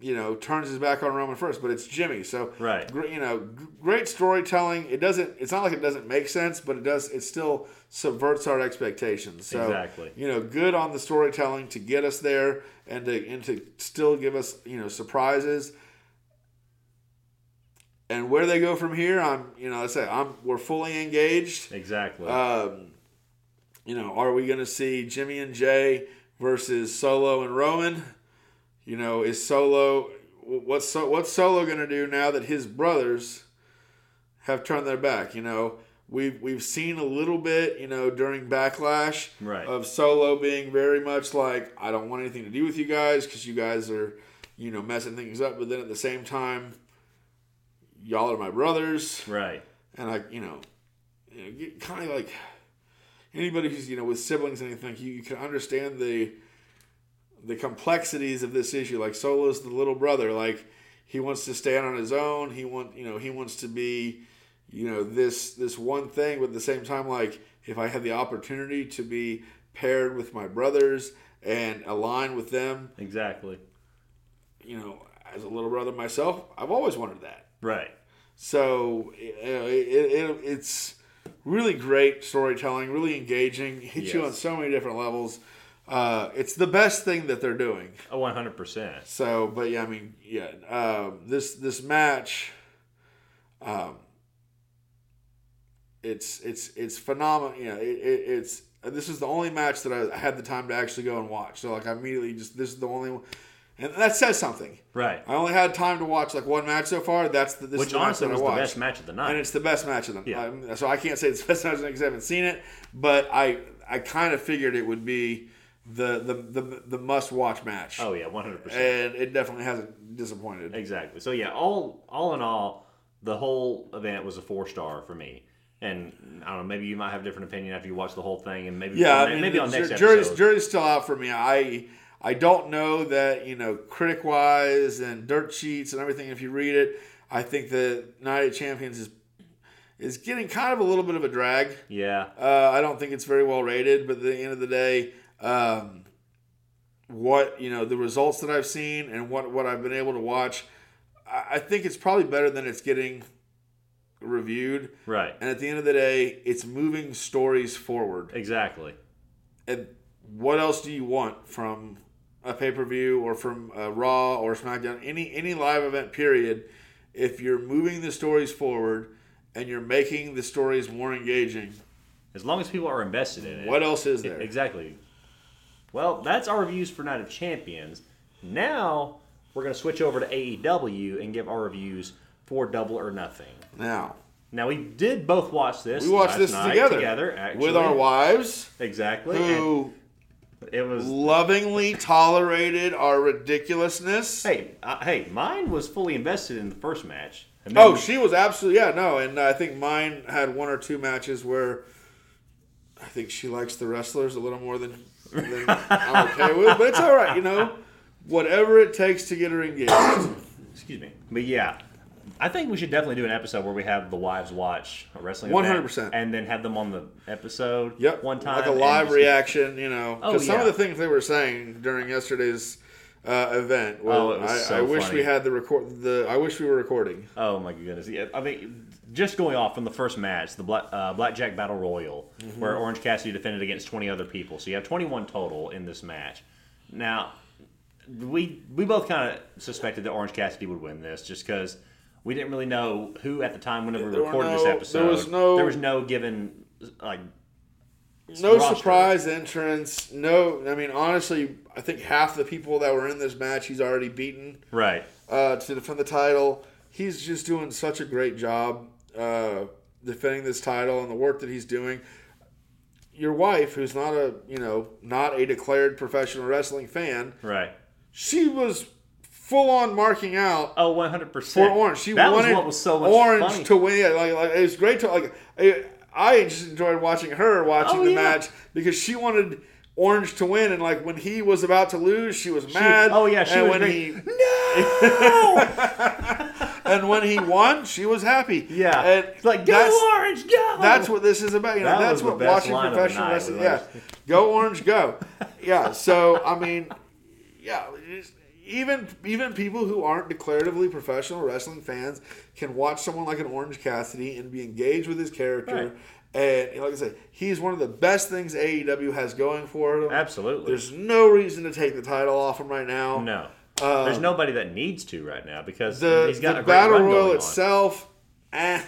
[SPEAKER 2] you know, turns his back on Roman first, but it's Jimmy. So
[SPEAKER 1] Right.
[SPEAKER 2] you know, great storytelling. It doesn't. It's not like it doesn't make sense, but it does. It still subverts our expectations. So
[SPEAKER 1] Exactly.
[SPEAKER 2] you know, good on the storytelling to get us there and to and to still give us you know surprises. And where they go from here, I'm you know I say I'm we're fully engaged.
[SPEAKER 1] Exactly.
[SPEAKER 2] Um, you know, are we going to see Jimmy and Jay versus Solo and Roman? You know, is Solo what's so, what's Solo going to do now that his brothers have turned their back? You know, we've we've seen a little bit, you know, during Backlash
[SPEAKER 1] Right.
[SPEAKER 2] of Solo being very much like I don't want anything to do with you guys because you guys are, you know, messing things up. But then at the same time, y'all are my brothers
[SPEAKER 1] right.
[SPEAKER 2] and I, you know, you know, kind of like anybody who's you know with siblings and anything, you, you can understand the the complexities of this issue. Like Solo's the little brother, like he wants to stand on his own. He want you know he wants to be you know this this one thing, but at the same time, like if I had the opportunity to be paired with my brothers and align with them,
[SPEAKER 1] Exactly.
[SPEAKER 2] you know, as a little brother myself, I've always wanted that.
[SPEAKER 1] Right.
[SPEAKER 2] So know, it, it, it's really great storytelling, really engaging, hits you on so many different levels. Uh, it's the best thing that they're doing.
[SPEAKER 1] A one hundred percent.
[SPEAKER 2] So, but yeah, I mean, yeah, um, this this match, um, it's it's it's phenomenal. You know, it, it, it's this is the only match that I had the time to actually go and watch. So, like, I immediately just this is the only one, and that says something.
[SPEAKER 1] Right.
[SPEAKER 2] I only had time to watch like one match so far. That's the this
[SPEAKER 1] Which
[SPEAKER 2] is the match
[SPEAKER 1] honestly
[SPEAKER 2] that
[SPEAKER 1] was
[SPEAKER 2] I
[SPEAKER 1] the best match of the night.
[SPEAKER 2] and it's the best match of the
[SPEAKER 1] Yeah.
[SPEAKER 2] um, so I can't say it's the *laughs* best match because I haven't seen it, but I I kind of figured it would be the the the, the must watch match,
[SPEAKER 1] oh yeah, one hundred percent.
[SPEAKER 2] and it definitely hasn't disappointed.
[SPEAKER 1] Exactly. So yeah, all all in all, the whole event was a four star for me. And I don't know, maybe you might have a different opinion after you watch the whole thing, and maybe
[SPEAKER 2] Yeah, I
[SPEAKER 1] maybe,
[SPEAKER 2] mean,
[SPEAKER 1] maybe on next
[SPEAKER 2] jury's
[SPEAKER 1] episode.
[SPEAKER 2] jury's still out for me. I I don't know that you know critic wise and dirt sheets and everything. If you read it, I think that Night of Champions is is getting kind of a little bit of a drag.
[SPEAKER 1] yeah,
[SPEAKER 2] Uh, I don't think it's very well rated, but at the end of the day, um, what you know, the results that I've seen and what what I've been able to watch, I, I think it's probably better than it's getting reviewed.
[SPEAKER 1] right,
[SPEAKER 2] And at the end of the day, it's moving stories forward.
[SPEAKER 1] exactly.
[SPEAKER 2] And what else do you want from a pay per view or from a Raw or SmackDown, any any live event period? If you're moving the stories forward and you're making the stories more engaging,
[SPEAKER 1] As long as people are invested in it.
[SPEAKER 2] what else is there?
[SPEAKER 1] Exactly. Well, that's our reviews for Night of Champions. Now we're going to switch over to AEW and give our reviews for Double or Nothing.
[SPEAKER 2] Now,
[SPEAKER 1] Now we did both watch this.
[SPEAKER 2] we watched this together,
[SPEAKER 1] together actually.
[SPEAKER 2] with our wives,
[SPEAKER 1] exactly.
[SPEAKER 2] who
[SPEAKER 1] it was
[SPEAKER 2] lovingly tolerated our ridiculousness.
[SPEAKER 1] hey, uh, hey, mine was fully invested in the first match.
[SPEAKER 2] Oh, she was absolutely yeah no, and I think mine had one or two matches where I think she likes the wrestlers a little more than, than I'm okay with, but it's all right, you know. Whatever it takes to get her engaged. *coughs*
[SPEAKER 1] excuse me. But yeah, I think we should definitely do an episode where we have the wives watch a wrestling
[SPEAKER 2] 100%.
[SPEAKER 1] event and then have them on the episode
[SPEAKER 2] Yep,
[SPEAKER 1] one time.
[SPEAKER 2] like a live reaction, you know.
[SPEAKER 1] Oh,
[SPEAKER 2] Because some of the things they were saying during yesterday's uh, event, well,
[SPEAKER 1] Oh,
[SPEAKER 2] I,
[SPEAKER 1] so
[SPEAKER 2] I wish
[SPEAKER 1] funny.
[SPEAKER 2] we had the record. The I wish we were recording.
[SPEAKER 1] Oh my goodness! Yeah, I mean, just going off from the first match, the Black, uh, Blackjack Battle Royal,
[SPEAKER 2] Mm-hmm.
[SPEAKER 1] where Orange Cassidy defended against twenty other people. So you have twenty-one total in this match. Now, we we both kind of suspected that Orange Cassidy would win this, just because we didn't really know who at the time whenever we
[SPEAKER 2] There were
[SPEAKER 1] recorded
[SPEAKER 2] no-
[SPEAKER 1] this
[SPEAKER 2] there
[SPEAKER 1] episode.
[SPEAKER 2] was no-
[SPEAKER 1] there was no given like
[SPEAKER 2] No
[SPEAKER 1] roster.
[SPEAKER 2] surprise entrance. No, I mean honestly, I think half the people that were in this match he's already beaten
[SPEAKER 1] right.
[SPEAKER 2] uh, to defend the title. He's just doing such a great job uh, defending this title and the work that he's doing. Your wife, who's not a you know not a declared professional wrestling fan,
[SPEAKER 1] Right.
[SPEAKER 2] she was full on marking out
[SPEAKER 1] Oh, one hundred percent for.
[SPEAKER 2] Orange. She
[SPEAKER 1] that
[SPEAKER 2] wanted
[SPEAKER 1] was what was so much
[SPEAKER 2] Orange
[SPEAKER 1] funny.
[SPEAKER 2] to win. Like, like it was great to like. I, I just enjoyed watching her watching
[SPEAKER 1] Oh,
[SPEAKER 2] the
[SPEAKER 1] yeah.
[SPEAKER 2] match because she wanted Orange to win, and like when he was about to lose, she was mad.
[SPEAKER 1] oh yeah, she
[SPEAKER 2] and
[SPEAKER 1] was
[SPEAKER 2] when he *laughs*
[SPEAKER 1] no. *laughs*
[SPEAKER 2] and when he won, she was happy.
[SPEAKER 1] yeah,
[SPEAKER 2] and
[SPEAKER 1] it's like go Orange, go.
[SPEAKER 2] That's what this is about. You know,
[SPEAKER 1] That
[SPEAKER 2] that's what
[SPEAKER 1] best
[SPEAKER 2] watching professional wrestling. Yeah, go Orange, go. Yeah. So I mean, yeah, even even people who aren't declaratively professional wrestling fans can watch someone like an Orange Cassidy and be engaged with his character.
[SPEAKER 1] Right.
[SPEAKER 2] And like I said, he's one of the best things AEW has going for him.
[SPEAKER 1] Absolutely.
[SPEAKER 2] There's no reason to take the title off him right now.
[SPEAKER 1] no.
[SPEAKER 2] Um,
[SPEAKER 1] There's nobody that needs to right now because
[SPEAKER 2] The,
[SPEAKER 1] he's got
[SPEAKER 2] the
[SPEAKER 1] a great
[SPEAKER 2] battle
[SPEAKER 1] run
[SPEAKER 2] royal
[SPEAKER 1] going on.
[SPEAKER 2] itself, eh.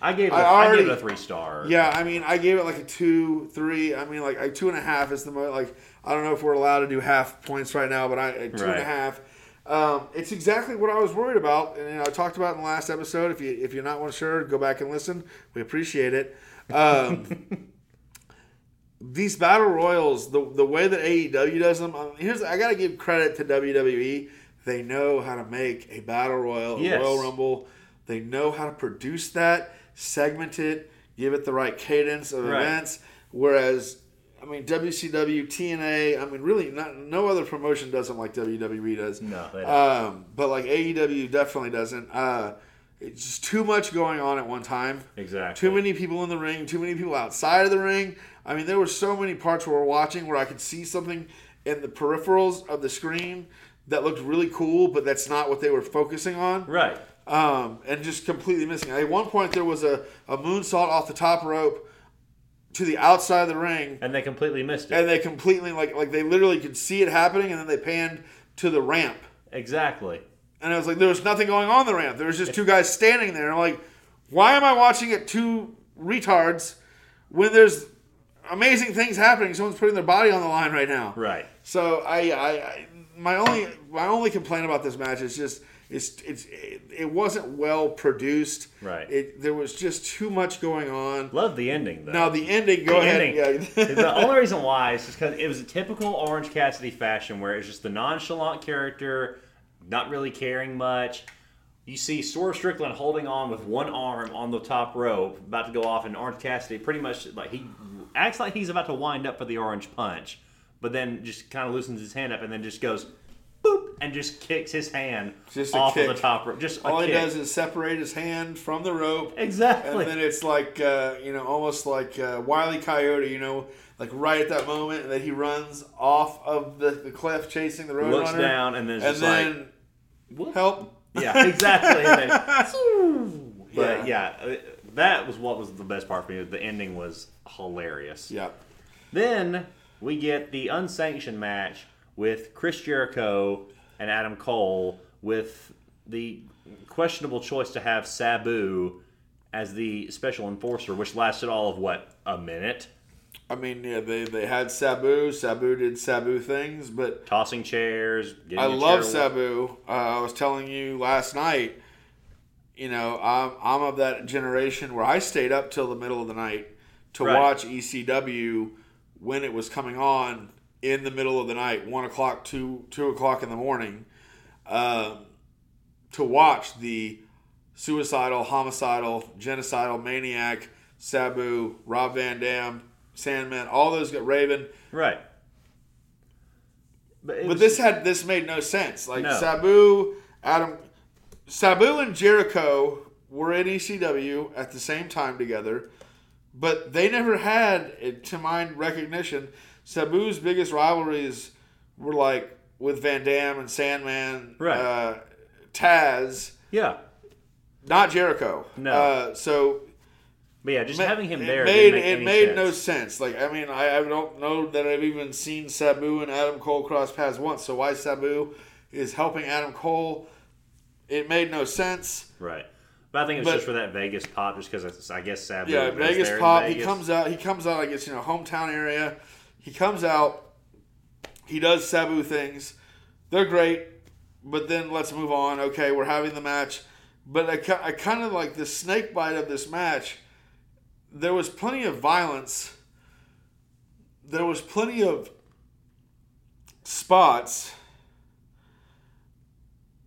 [SPEAKER 1] I gave it.
[SPEAKER 2] I
[SPEAKER 1] I, gave
[SPEAKER 2] already-
[SPEAKER 1] it a three star.
[SPEAKER 2] Yeah, I mean, I gave it like a two, three. I mean, like a two and a half is the most. Like, I don't know if we're allowed to do half points right now, but I two and a half. Um, it's exactly what I was worried about, and you know, I talked about it in the last episode. If you if you're not one sure, go back and listen. We appreciate it. Um, *laughs* these battle royals, the the way that AEW does them, um, here's I gotta give credit to WWE. They know how to make a battle royal, a Royal Rumble. They know how to produce that, segment it, give it the right cadence of
[SPEAKER 1] Right.
[SPEAKER 2] events. Whereas, I mean, WCW, TNA, I mean, really, not no other promotion does them like WWE does.
[SPEAKER 1] No.
[SPEAKER 2] Um, but like AEW definitely doesn't. Uh, it's just too much going on at one time.
[SPEAKER 1] exactly.
[SPEAKER 2] Too many people in the ring, too many people outside of the ring. I mean, there were so many parts where we're watching where I could see something in the peripherals of the screen that looked really cool, but that's not what they were focusing on.
[SPEAKER 1] Right.
[SPEAKER 2] Um, and just completely missing. At one point, there was a, a moonsault off the top rope to the outside of the ring,
[SPEAKER 1] And they completely missed it.
[SPEAKER 2] and they completely like like they literally could see it happening, and then they panned to the ramp.
[SPEAKER 1] exactly.
[SPEAKER 2] And I was like, there was nothing going on the ramp. There was just two guys standing there. I'm like, why am I watching it two retards when there's amazing things happening? Someone's putting their body on the line right now.
[SPEAKER 1] Right.
[SPEAKER 2] So I, I, I my only my only complaint about this match is just it's it's it, wasn't well produced.
[SPEAKER 1] Right.
[SPEAKER 2] It there was just too much going on.
[SPEAKER 1] Love the ending though.
[SPEAKER 2] Now the ending. Go
[SPEAKER 1] The
[SPEAKER 2] ahead.
[SPEAKER 1] ending.
[SPEAKER 2] Yeah. *laughs*
[SPEAKER 1] the only reason why is just because it was a typical Orange Cassidy fashion where it's just the nonchalant character, not really caring much. You see Swerve Strickland holding on with one arm on the top rope, about to go off, and Orange Cassidy pretty much like he acts like he's about to wind up for the orange punch, but then just kind of loosens his hand up and then just goes boop and just kicks his hand
[SPEAKER 2] Just
[SPEAKER 1] off of the top rope. Just a
[SPEAKER 2] All he
[SPEAKER 1] kick.
[SPEAKER 2] does is separate his hand from the rope.
[SPEAKER 1] exactly.
[SPEAKER 2] And then it's like, uh, you know, almost like uh, Wiley Coyote, you know, like right at that moment that he runs off of the, the cliff chasing the road
[SPEAKER 1] looks
[SPEAKER 2] runner.
[SPEAKER 1] down and then
[SPEAKER 2] and
[SPEAKER 1] just like
[SPEAKER 2] then
[SPEAKER 1] Whoop.
[SPEAKER 2] help.
[SPEAKER 1] Yeah, exactly. Then, *laughs* but
[SPEAKER 2] Yeah.
[SPEAKER 1] yeah. uh, that was what was the best part for me. The ending was hilarious.
[SPEAKER 2] Yeah.
[SPEAKER 1] Then we get the unsanctioned match with Chris Jericho and Adam Cole with the questionable choice to have Sabu as the special enforcer, which lasted all of what a minute,
[SPEAKER 2] I mean, yeah, they, they had Sabu. Sabu did Sabu things, but
[SPEAKER 1] tossing chairs. Getting
[SPEAKER 2] I love
[SPEAKER 1] chair-
[SPEAKER 2] Sabu. Uh, I was telling you last night, you know, I'm, I'm of that generation where I stayed up till the middle of the night to
[SPEAKER 1] Right.
[SPEAKER 2] watch ECW when it was coming on in the middle of the night, one o'clock, two two o'clock in the morning, um, to watch the suicidal, homicidal, genocidal, maniac, Sabu, Rob Van Dam, Sandman, all those got Raven.
[SPEAKER 1] Right.
[SPEAKER 2] But
[SPEAKER 1] was-
[SPEAKER 2] this had this made no sense. Like
[SPEAKER 1] No.
[SPEAKER 2] Sabu, Adam, Sabu and Jericho were in ECW at the same time together, but they never had, to my recognition, Sabu's biggest rivalries were like with Van Dam and Sandman,
[SPEAKER 1] Right.
[SPEAKER 2] uh, Taz,
[SPEAKER 1] yeah.
[SPEAKER 2] not Jericho.
[SPEAKER 1] No.
[SPEAKER 2] Uh, so
[SPEAKER 1] But yeah, just
[SPEAKER 2] ma-
[SPEAKER 1] having him
[SPEAKER 2] it
[SPEAKER 1] there
[SPEAKER 2] made it made
[SPEAKER 1] sense.
[SPEAKER 2] no sense. Like I mean, I, I don't know that I've even seen Sabu and Adam Cole cross paths once. So why Sabu is helping Adam Cole? It made no sense.
[SPEAKER 1] Right. But I think it's just for that Vegas pop, just because I guess Sabu.
[SPEAKER 2] Yeah, Vegas pop. He comes out. He comes out. I guess you know hometown area. He comes out. He does Sabu things. They're great, but then let's move on. Okay, we're having the match, but I, I kind of like the snake bite of this match. There was plenty of violence. There was plenty of spots,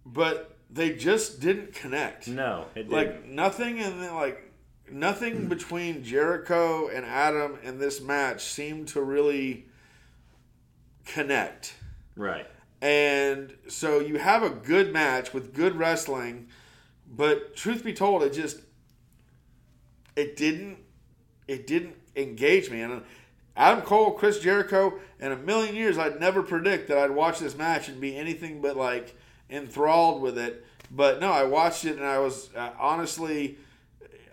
[SPEAKER 2] but they just didn't connect
[SPEAKER 1] No, it didn't.
[SPEAKER 2] like nothing and then like nothing between Jericho and Adam in this match seemed to really connect.
[SPEAKER 1] right.
[SPEAKER 2] And so you have a good match with good wrestling, but truth be told, it just it didn't it didn't engage me. And Adam Cole, Chris Jericho, in a million years, I'd never predict that I'd watch this match and be anything but like enthralled with it. But no, I watched it and I was uh, honestly,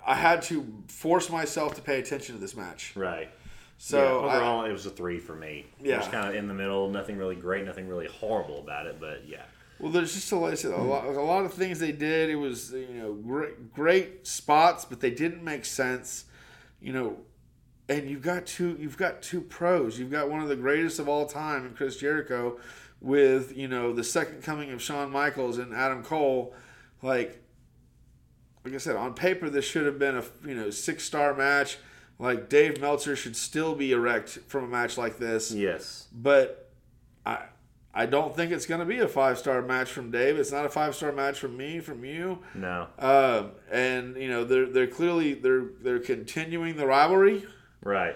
[SPEAKER 2] I had to force myself to pay attention to this match.
[SPEAKER 1] Right.
[SPEAKER 2] So
[SPEAKER 1] yeah,
[SPEAKER 2] I-
[SPEAKER 1] overall, it was a three for me.
[SPEAKER 2] Yeah.
[SPEAKER 1] It was kind of in the middle. Nothing really great. Nothing really horrible about it. But yeah.
[SPEAKER 2] Well, there's just a, like said, a hmm. lot, a lot of things they did. It was you know great, great spots, but they didn't make sense. You know, and you've got two you've got two pros. You've got one of the greatest of all time in Chris Jericho, with you know the second coming of Shawn Michaels and Adam Cole. Like, like I said, on paper this should have been a you know six star match. Like Dave Meltzer should still be erect from a match like this
[SPEAKER 1] Yes.
[SPEAKER 2] but I I don't think it's going to be a five star match from Dave. It's not a five star match from me, from you.
[SPEAKER 1] No.
[SPEAKER 2] Um, and you know they're they're clearly they're they're continuing the rivalry.
[SPEAKER 1] Right.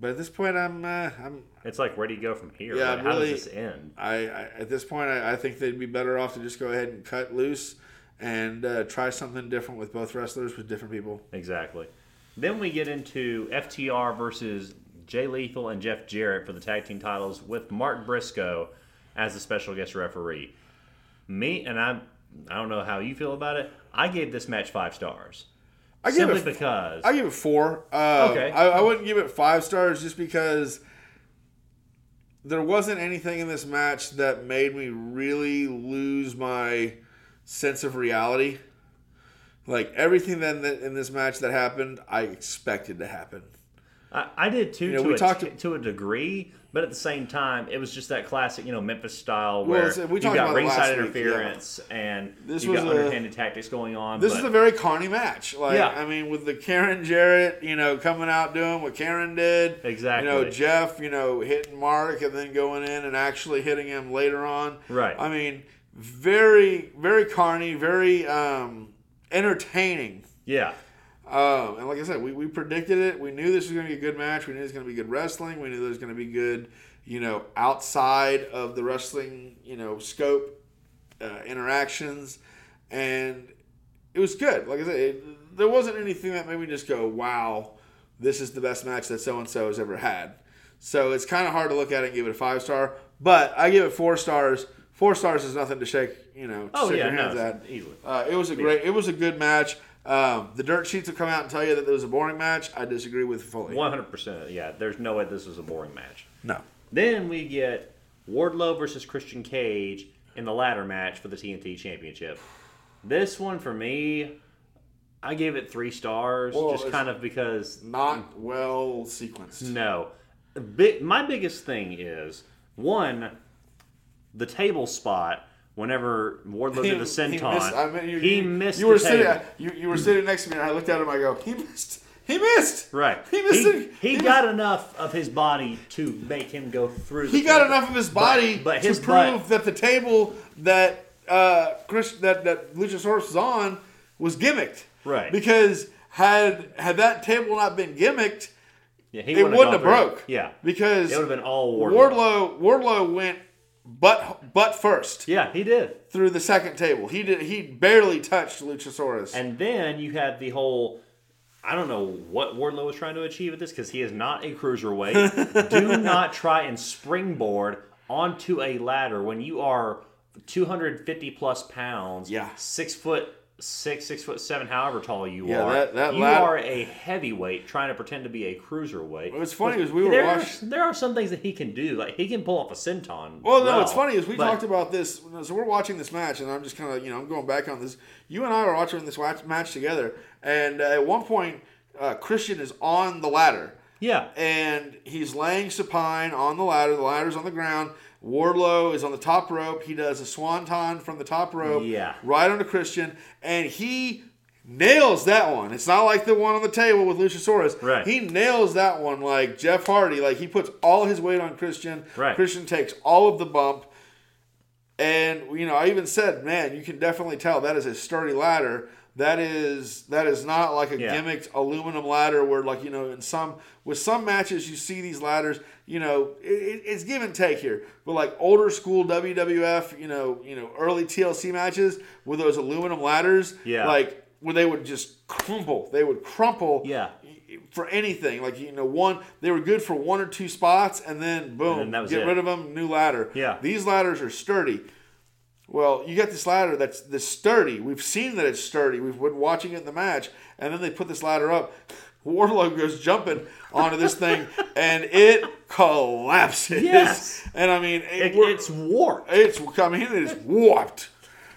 [SPEAKER 2] But at this point, I'm uh, I'm
[SPEAKER 1] It's like, where do you go from here?
[SPEAKER 2] Yeah,
[SPEAKER 1] Like, how
[SPEAKER 2] really-
[SPEAKER 1] does this end?
[SPEAKER 2] I, I at this point I, I think they'd be better off to just go ahead and cut loose and uh, try something different with both wrestlers with different people.
[SPEAKER 1] Exactly. Then we get into FTR versus Jay Lethal and Jeff Jarrett for the tag team titles with Mark Briscoe as the special guest referee. Me and I, I don't know how you feel about it. I gave this match five stars.
[SPEAKER 2] I give
[SPEAKER 1] Simply
[SPEAKER 2] it
[SPEAKER 1] because
[SPEAKER 2] I give it four. Uh,
[SPEAKER 1] Okay.
[SPEAKER 2] I, I wouldn't give it five stars just because there wasn't anything in this match that made me really lose my sense of reality. Like everything that in, this match that happened, I expected to happen.
[SPEAKER 1] I, I did too,
[SPEAKER 2] You know,
[SPEAKER 1] to,
[SPEAKER 2] we
[SPEAKER 1] a,
[SPEAKER 2] talked-
[SPEAKER 1] to a degree, but at the same time, it was just that classic, you know, Memphis style where
[SPEAKER 2] it's- we
[SPEAKER 1] you got
[SPEAKER 2] about it last
[SPEAKER 1] ringside
[SPEAKER 2] week,
[SPEAKER 1] interference and
[SPEAKER 2] This
[SPEAKER 1] you
[SPEAKER 2] was
[SPEAKER 1] got
[SPEAKER 2] a-
[SPEAKER 1] underhanded tactics going on.
[SPEAKER 2] This
[SPEAKER 1] but,
[SPEAKER 2] is a very Carney match. Like
[SPEAKER 1] Yeah.
[SPEAKER 2] I mean, with the Karen Jarrett, you know, coming out doing what Karen did.
[SPEAKER 1] Exactly.
[SPEAKER 2] You know, Jeff, you know, hitting Mark and then going in and actually hitting him later on.
[SPEAKER 1] Right.
[SPEAKER 2] I mean, very, very Carney, very um, entertaining.
[SPEAKER 1] yeah,
[SPEAKER 2] Um, and like I said, we, we predicted it. We knew this was going to be a good match. We knew it was going to be good wrestling. We knew there was going to be good, you know, outside of the wrestling, you know, scope uh, interactions, and it was good. Like I said, it, there wasn't anything that made me just go, "Wow, this is the best match that so and so has ever had." So it's kind of hard to look at it and give it a five star, but I give it four stars. Four stars is nothing to shake, you know, to
[SPEAKER 1] Oh yeah, no,
[SPEAKER 2] at.
[SPEAKER 1] easily.
[SPEAKER 2] Uh, it was a great, it was a good match. Um, the dirt sheets will come out and tell you that it was a boring match. I disagree with fully.
[SPEAKER 1] One hundred percent. Yeah, there's no way this was a boring match.
[SPEAKER 2] No.
[SPEAKER 1] Then we get Wardlow versus Christian Cage in the ladder match for the TNT Championship. This one for me, I gave it three stars,
[SPEAKER 2] Well,
[SPEAKER 1] just kind of because
[SPEAKER 2] Not well sequenced.
[SPEAKER 1] no. Big, my biggest thing is one, the table spot. Whenever Wardlow did the senton,
[SPEAKER 2] missed, I mean, you,
[SPEAKER 1] he
[SPEAKER 2] you-
[SPEAKER 1] missed
[SPEAKER 2] You were sitting.
[SPEAKER 1] table.
[SPEAKER 2] You, you were sitting next to me, and I looked at him. I go, he missed. He missed.
[SPEAKER 1] Right.
[SPEAKER 2] He missed
[SPEAKER 1] He,
[SPEAKER 2] it.
[SPEAKER 1] he
[SPEAKER 2] He
[SPEAKER 1] got enough of his body to make him go through. The
[SPEAKER 2] He got enough of his body
[SPEAKER 1] but his
[SPEAKER 2] to
[SPEAKER 1] butt-
[SPEAKER 2] prove that the table that uh, Chris that that Luchasaurus was on was gimmicked.
[SPEAKER 1] Right.
[SPEAKER 2] Because had had that table not been gimmicked,
[SPEAKER 1] Yeah, he
[SPEAKER 2] it
[SPEAKER 1] wouldn't
[SPEAKER 2] have broke.
[SPEAKER 1] Yeah,
[SPEAKER 2] Because
[SPEAKER 1] it would have been all Wardlow.
[SPEAKER 2] Wardlow Wardlow went butt but first
[SPEAKER 1] Yeah, he did.
[SPEAKER 2] through the second table. He did he barely touched Luchasaurus.
[SPEAKER 1] And then you had the whole. I don't know what Wardlow was trying to achieve with this because he is not a cruiserweight. *laughs* Do not try and springboard onto a ladder when you are 250 plus pounds.
[SPEAKER 2] Yeah.
[SPEAKER 1] Six foot six, six foot seven, however tall you
[SPEAKER 2] Yeah,
[SPEAKER 1] are.
[SPEAKER 2] that- that
[SPEAKER 1] you
[SPEAKER 2] lad-
[SPEAKER 1] are a heavyweight trying to pretend to be a cruiserweight.
[SPEAKER 2] What's funny is we were
[SPEAKER 1] there,
[SPEAKER 2] watching-
[SPEAKER 1] are, there are some things that he can do. Like he can pull off a senton.
[SPEAKER 2] Well, no, it's funny is we
[SPEAKER 1] but-
[SPEAKER 2] talked about this. So we're watching this match, and I'm just kind of you know I'm going back on this. You and I are watching this match together, and uh, at one point, uh, Christian is on the ladder,
[SPEAKER 1] Yeah.
[SPEAKER 2] and he's laying supine on the ladder. The ladder's on the ground. Wardlow is on the top rope. He does a swanton from the top rope,
[SPEAKER 1] Yeah.
[SPEAKER 2] right onto Christian, and he nails that one. It's not like the one on the table with Luchasaurus.
[SPEAKER 1] Right.
[SPEAKER 2] He nails that one like Jeff Hardy. Like he puts all his weight on Christian.
[SPEAKER 1] Right.
[SPEAKER 2] Christian takes all of the bump. And you know, I even said, man, you can definitely tell that is a sturdy ladder. That is that is not like a
[SPEAKER 1] Yeah.
[SPEAKER 2] gimmicked aluminum ladder where like you know in some with some matches you see these ladders you know it, it- it's give and take here but like older school WWF you know you know early TLC matches with those aluminum ladders
[SPEAKER 1] Yeah.
[SPEAKER 2] like where they would just crumple they would crumple
[SPEAKER 1] Yeah.
[SPEAKER 2] for anything like you know one they were good for one or two spots and then boom
[SPEAKER 1] then that was
[SPEAKER 2] get
[SPEAKER 1] it.
[SPEAKER 2] rid of them new ladder
[SPEAKER 1] Yeah.
[SPEAKER 2] these ladders are sturdy well, you got this ladder that's this sturdy. We've seen that it's sturdy. We've been watching it in the match, and then they put this ladder up. *laughs* Wardlow goes jumping onto this thing, *laughs* and it collapses.
[SPEAKER 1] Yes.
[SPEAKER 2] and I mean, it,
[SPEAKER 1] It- it's warped.
[SPEAKER 2] it's I mean, it is warped.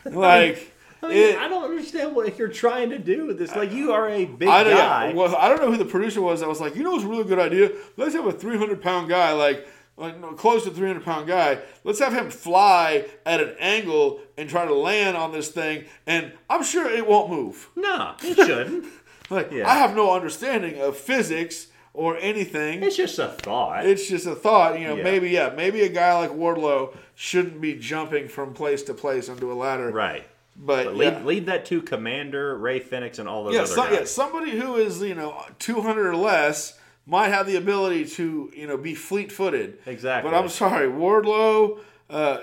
[SPEAKER 2] Like
[SPEAKER 1] I mean,
[SPEAKER 2] it,
[SPEAKER 1] I don't understand what you're trying to do with this. Like, you are a big
[SPEAKER 2] I don't,
[SPEAKER 1] guy.
[SPEAKER 2] well, I don't know who the producer was that was like, you know, it's a really good idea. Let's have a 300 pound guy, like, like no, close to 300 pound guy. Let's have him fly at an angle and try to land on this thing, and I'm sure it won't move.
[SPEAKER 1] no, it *laughs* shouldn't.
[SPEAKER 2] Like,
[SPEAKER 1] Yeah.
[SPEAKER 2] I have no understanding of physics or anything.
[SPEAKER 1] it's just a thought.
[SPEAKER 2] It's just a thought, you know.
[SPEAKER 1] Yeah.
[SPEAKER 2] Maybe, yeah, maybe a guy like Wardlow shouldn't be jumping from place to place onto a ladder.
[SPEAKER 1] right.
[SPEAKER 2] But,
[SPEAKER 1] But
[SPEAKER 2] yeah.
[SPEAKER 1] leave, leave that to Komander, Rey Fénix, and all those
[SPEAKER 2] yeah,
[SPEAKER 1] other
[SPEAKER 2] so,
[SPEAKER 1] guys.
[SPEAKER 2] yeah, somebody who is you know 200 or less might have the ability to you know be fleet-footed.
[SPEAKER 1] Exactly.
[SPEAKER 2] But I'm sorry, Wardlow, uh,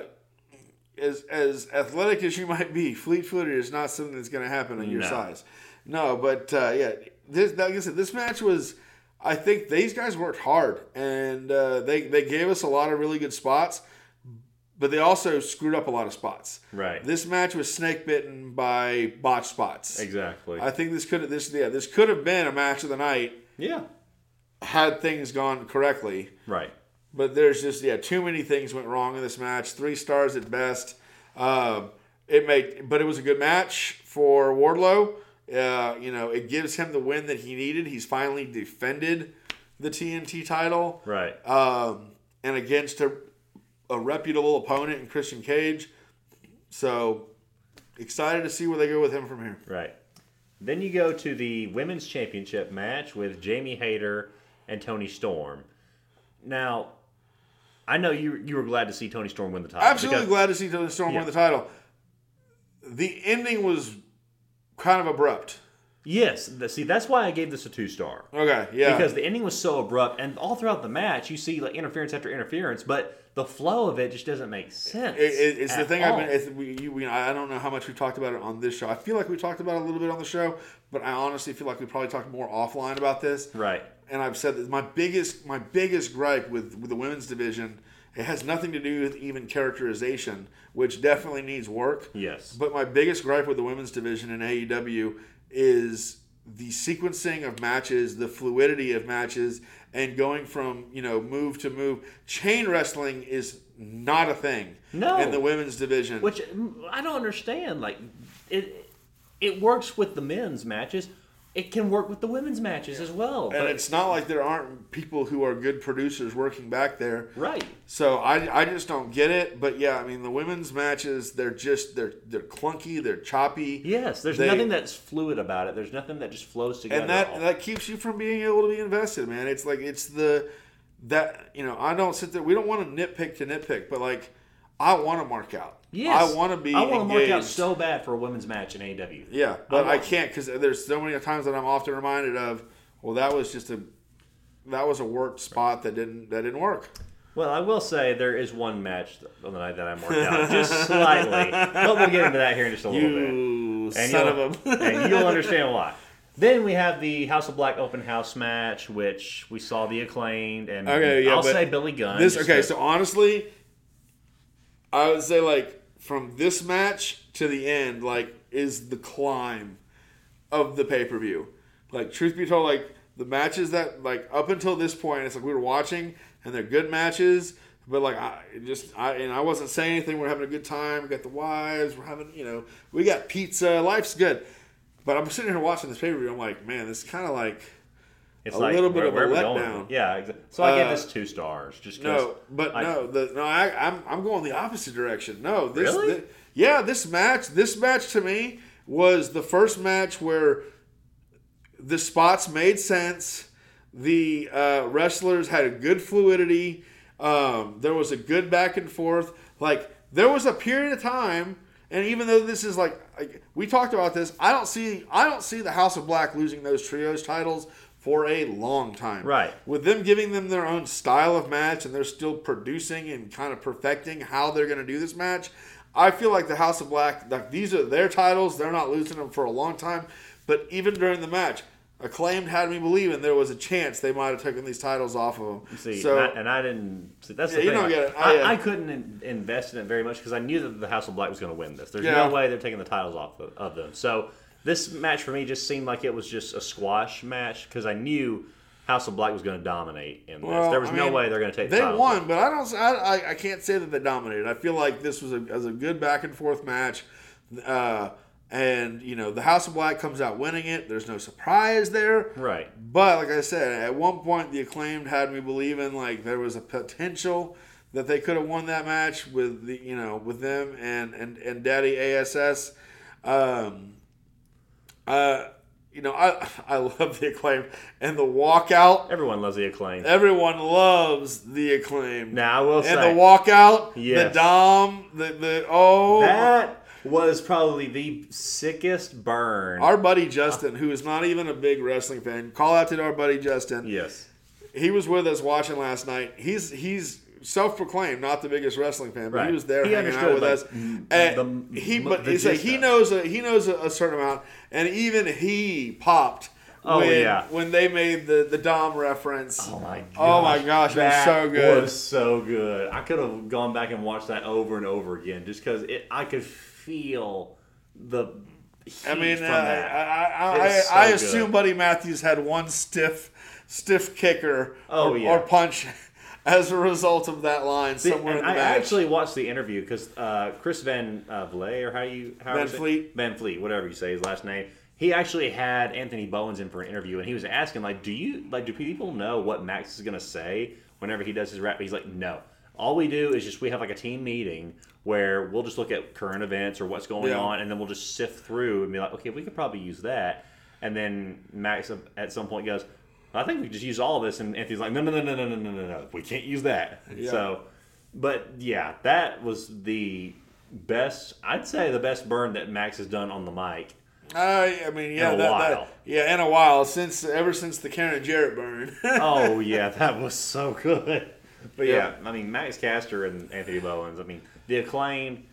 [SPEAKER 2] as as athletic as you might be, fleet-footed is not something that's going to happen on your
[SPEAKER 1] No.
[SPEAKER 2] size. No, but uh, yeah, this like I said, this match was. I think these guys worked hard, and uh, they they gave us a lot of really good spots, but they also screwed up a lot of spots.
[SPEAKER 1] Right.
[SPEAKER 2] This match was snake bitten by botch spots.
[SPEAKER 1] Exactly.
[SPEAKER 2] I think this could have this yeah this could have been a match of the night
[SPEAKER 1] yeah.
[SPEAKER 2] Had things gone correctly.
[SPEAKER 1] Right.
[SPEAKER 2] But there's just yeah too many things went wrong in this match. Three stars at best. Um, it made but it was a good match for Wardlow. Uh, you know it gives him the win that he needed. He's finally defended the TNT title.
[SPEAKER 1] Right.
[SPEAKER 2] Um, and against a, a reputable opponent in Christian Cage. So excited to see where they go with him from here.
[SPEAKER 1] Right. Then you go to the women's championship match with Jamie Hayter and Toni Storm. Now, I know you you were glad to see Toni Storm win the title.
[SPEAKER 2] Absolutely
[SPEAKER 1] because-
[SPEAKER 2] glad to see Toni Storm
[SPEAKER 1] Yeah.
[SPEAKER 2] win the title. The ending was kind of abrupt.
[SPEAKER 1] Yes. See, that's why I gave this a two star.
[SPEAKER 2] Okay, yeah.
[SPEAKER 1] Because the ending was so abrupt, and all throughout the match, you see like interference after interference, but the flow of it just doesn't make sense.
[SPEAKER 2] It- it- it's the thing
[SPEAKER 1] all.
[SPEAKER 2] I've been. We, you, we, I don't know how much we talked about it on this show. I feel like we talked about it a little bit on the show, but I honestly feel like we probably talked more offline about this.
[SPEAKER 1] Right.
[SPEAKER 2] And I've said that my biggest my biggest gripe with with the women's division it has nothing to do with even characterization, which definitely needs work.
[SPEAKER 1] Yes.
[SPEAKER 2] But my biggest gripe with the women's division in AEW is the sequencing of matches, the fluidity of matches, and going from you know move to move. Chain wrestling is not a thing
[SPEAKER 1] No.
[SPEAKER 2] in the women's division.
[SPEAKER 1] Which I don't understand. Like it, it works with the men's matches. It can work with the women's matches as well.
[SPEAKER 2] and it's not like there aren't people who are good producers working back there.
[SPEAKER 1] right.
[SPEAKER 2] So I, I just don't get it. But yeah, I mean the women's matches they're just they're they're clunky, they're choppy.
[SPEAKER 1] Yes. There's
[SPEAKER 2] They-
[SPEAKER 1] nothing that's fluid about it. There's nothing that just flows together.
[SPEAKER 2] and that that keeps you from being able to be invested, man. It's like it's the that you know I don't sit there. We don't want to nitpick to nitpick, but like I want to mark out.
[SPEAKER 1] Yes,
[SPEAKER 2] I want to be.
[SPEAKER 1] I want to mark out so bad for a women's match in AEW.
[SPEAKER 2] Yeah, but
[SPEAKER 1] I
[SPEAKER 2] I, can't because there's so many times that I'm often reminded of. Well, that was just a that was a worked spot that didn't that didn't work.
[SPEAKER 1] Well, I will say there is one match on the night that I marked out just slightly, but we'll get into that here in just a little bit.
[SPEAKER 2] You
[SPEAKER 1] And
[SPEAKER 2] son of a. *laughs*
[SPEAKER 1] and you'll understand why. Then we have the House of Black open house match, which we saw the acclaimed, and
[SPEAKER 2] Okay, yeah,
[SPEAKER 1] I'll say Billy Gunn.
[SPEAKER 2] This okay, so honestly, I would say like from this match to the end, like is the climb of the pay per view. Like truth be told, like the matches that like up until this point, it's like we were watching and they're good matches. But like I just I and I wasn't saying anything. We're having a good time. We got the wives. We're having you know we got pizza. Life's good. But I'm sitting here watching this pay per view. I'm like, man, this is kind of like
[SPEAKER 1] it's
[SPEAKER 2] a little bit of a
[SPEAKER 1] where- where going?
[SPEAKER 2] letdown.
[SPEAKER 1] Yeah, exa- so I gave
[SPEAKER 2] Uh,
[SPEAKER 1] this two stars. Just
[SPEAKER 2] No, but
[SPEAKER 1] I-
[SPEAKER 2] no, the no, I, I'm I'm going the opposite direction. No, this,
[SPEAKER 1] Really?
[SPEAKER 2] thi- yeah, this match, this match to me was the first match where the spots made sense. The uh, wrestlers had a good fluidity. Um, there was a good back and forth. Like there was a period of time, and even though this is like, like we talked about this, I don't see I don't see the House of Black losing those trios titles for a long time
[SPEAKER 1] Right.
[SPEAKER 2] with them giving them their own style of match and they're still producing and kind of perfecting how they're going to do this match i feel like the house of black like these are their titles they're not losing them for a long time but even during the match acclaimed had me believing there was a chance they might have taken these titles off of them
[SPEAKER 1] See,
[SPEAKER 2] so
[SPEAKER 1] and, I, and I didn't. See, that's the
[SPEAKER 2] Yeah, you
[SPEAKER 1] thing.
[SPEAKER 2] don't get it.
[SPEAKER 1] I,
[SPEAKER 2] I, uh,
[SPEAKER 1] I couldn't in, invest in it very much because I knew that the House of Black was going to win this. There's
[SPEAKER 2] Yeah.
[SPEAKER 1] no way they're taking the titles off of, of them. So this match for me just seemed like it was just a squash match because I knew House of Black was going to dominate in this.
[SPEAKER 2] Well,
[SPEAKER 1] there was
[SPEAKER 2] I
[SPEAKER 1] no
[SPEAKER 2] mean,
[SPEAKER 1] way they're going to take.
[SPEAKER 2] they
[SPEAKER 1] the
[SPEAKER 2] won but i don't I, I, I can't say that they dominated i feel like this was a, was a good back and forth match uh, and you know the house of black comes out winning it there's no surprise there
[SPEAKER 1] Right.
[SPEAKER 2] But like I said, at one point the acclaimed had me believing like there was a potential that they could have won that match with the you know with them and and and Daddy Ass. Um, uh, you know I *laughs* I love the acclaim and the walkout.
[SPEAKER 1] Everyone loves the acclaim.
[SPEAKER 2] Everyone loves the acclaim.
[SPEAKER 1] Now I will
[SPEAKER 2] and
[SPEAKER 1] say
[SPEAKER 2] the walkout,
[SPEAKER 1] Yes.
[SPEAKER 2] the dom, the the oh.
[SPEAKER 1] that was probably the sickest burn.
[SPEAKER 2] our buddy Justin, who is not even a big wrestling fan, call out to our buddy Justin.
[SPEAKER 1] yes.
[SPEAKER 2] he was with us watching last night. He's he's self-proclaimed not the biggest wrestling fan, but
[SPEAKER 1] Right.
[SPEAKER 2] he was there
[SPEAKER 1] He
[SPEAKER 2] hanging out with us.
[SPEAKER 1] Mm, mm,
[SPEAKER 2] and
[SPEAKER 1] the-
[SPEAKER 2] he
[SPEAKER 1] m-
[SPEAKER 2] but like
[SPEAKER 1] gist
[SPEAKER 2] he knows a, he knows a, a certain amount, and even he popped.
[SPEAKER 1] Oh,
[SPEAKER 2] when,
[SPEAKER 1] yeah.
[SPEAKER 2] when they made the the Dom reference.
[SPEAKER 1] Oh my gosh.
[SPEAKER 2] Oh my gosh, it was so good.
[SPEAKER 1] was so good. I could have gone back and watched that over and over again just because. I could feel the. Heat
[SPEAKER 2] I mean, uh,
[SPEAKER 1] from that.
[SPEAKER 2] I, I,
[SPEAKER 1] It
[SPEAKER 2] I,
[SPEAKER 1] is so
[SPEAKER 2] I
[SPEAKER 1] good.
[SPEAKER 2] assume Buddy Matthews had one stiff, stiff kicker
[SPEAKER 1] Oh,
[SPEAKER 2] or,
[SPEAKER 1] yeah.
[SPEAKER 2] or punch as a result of that line somewhere in the
[SPEAKER 1] I
[SPEAKER 2] match.
[SPEAKER 1] actually watched the interview because uh, Chris Van uh, Vliet, or how you how
[SPEAKER 2] Van? Fleet.
[SPEAKER 1] Van Fleet, whatever you say his last name. He actually had Anthony Bowens in for an interview, and he was asking like, "Do you like? Do people know what Max is gonna say whenever he does his rap?" He's like, "No. All we do is just we have like a team meeting where we'll just look at current events or what's going
[SPEAKER 2] Yeah.
[SPEAKER 1] on, and then we'll just sift through and be like, okay, we could probably use that." And then Max at some point goes, "I think we could just use all of this," and Anthony's like, "No, no, no, no, no, no, no, no. We can't use that."
[SPEAKER 2] Yeah.
[SPEAKER 1] So. But yeah, that was the best. I'd say the best burn that Max has done on the mic.
[SPEAKER 2] Uh, I mean, yeah,
[SPEAKER 1] In a
[SPEAKER 2] that,
[SPEAKER 1] while.
[SPEAKER 2] that, yeah, in a while since ever since the Karen Jarrett burn. *laughs*
[SPEAKER 1] Oh yeah, that was so good. But
[SPEAKER 2] Yeah.
[SPEAKER 1] yeah, I mean Max Caster and Anthony Bowens. I mean the acclaimed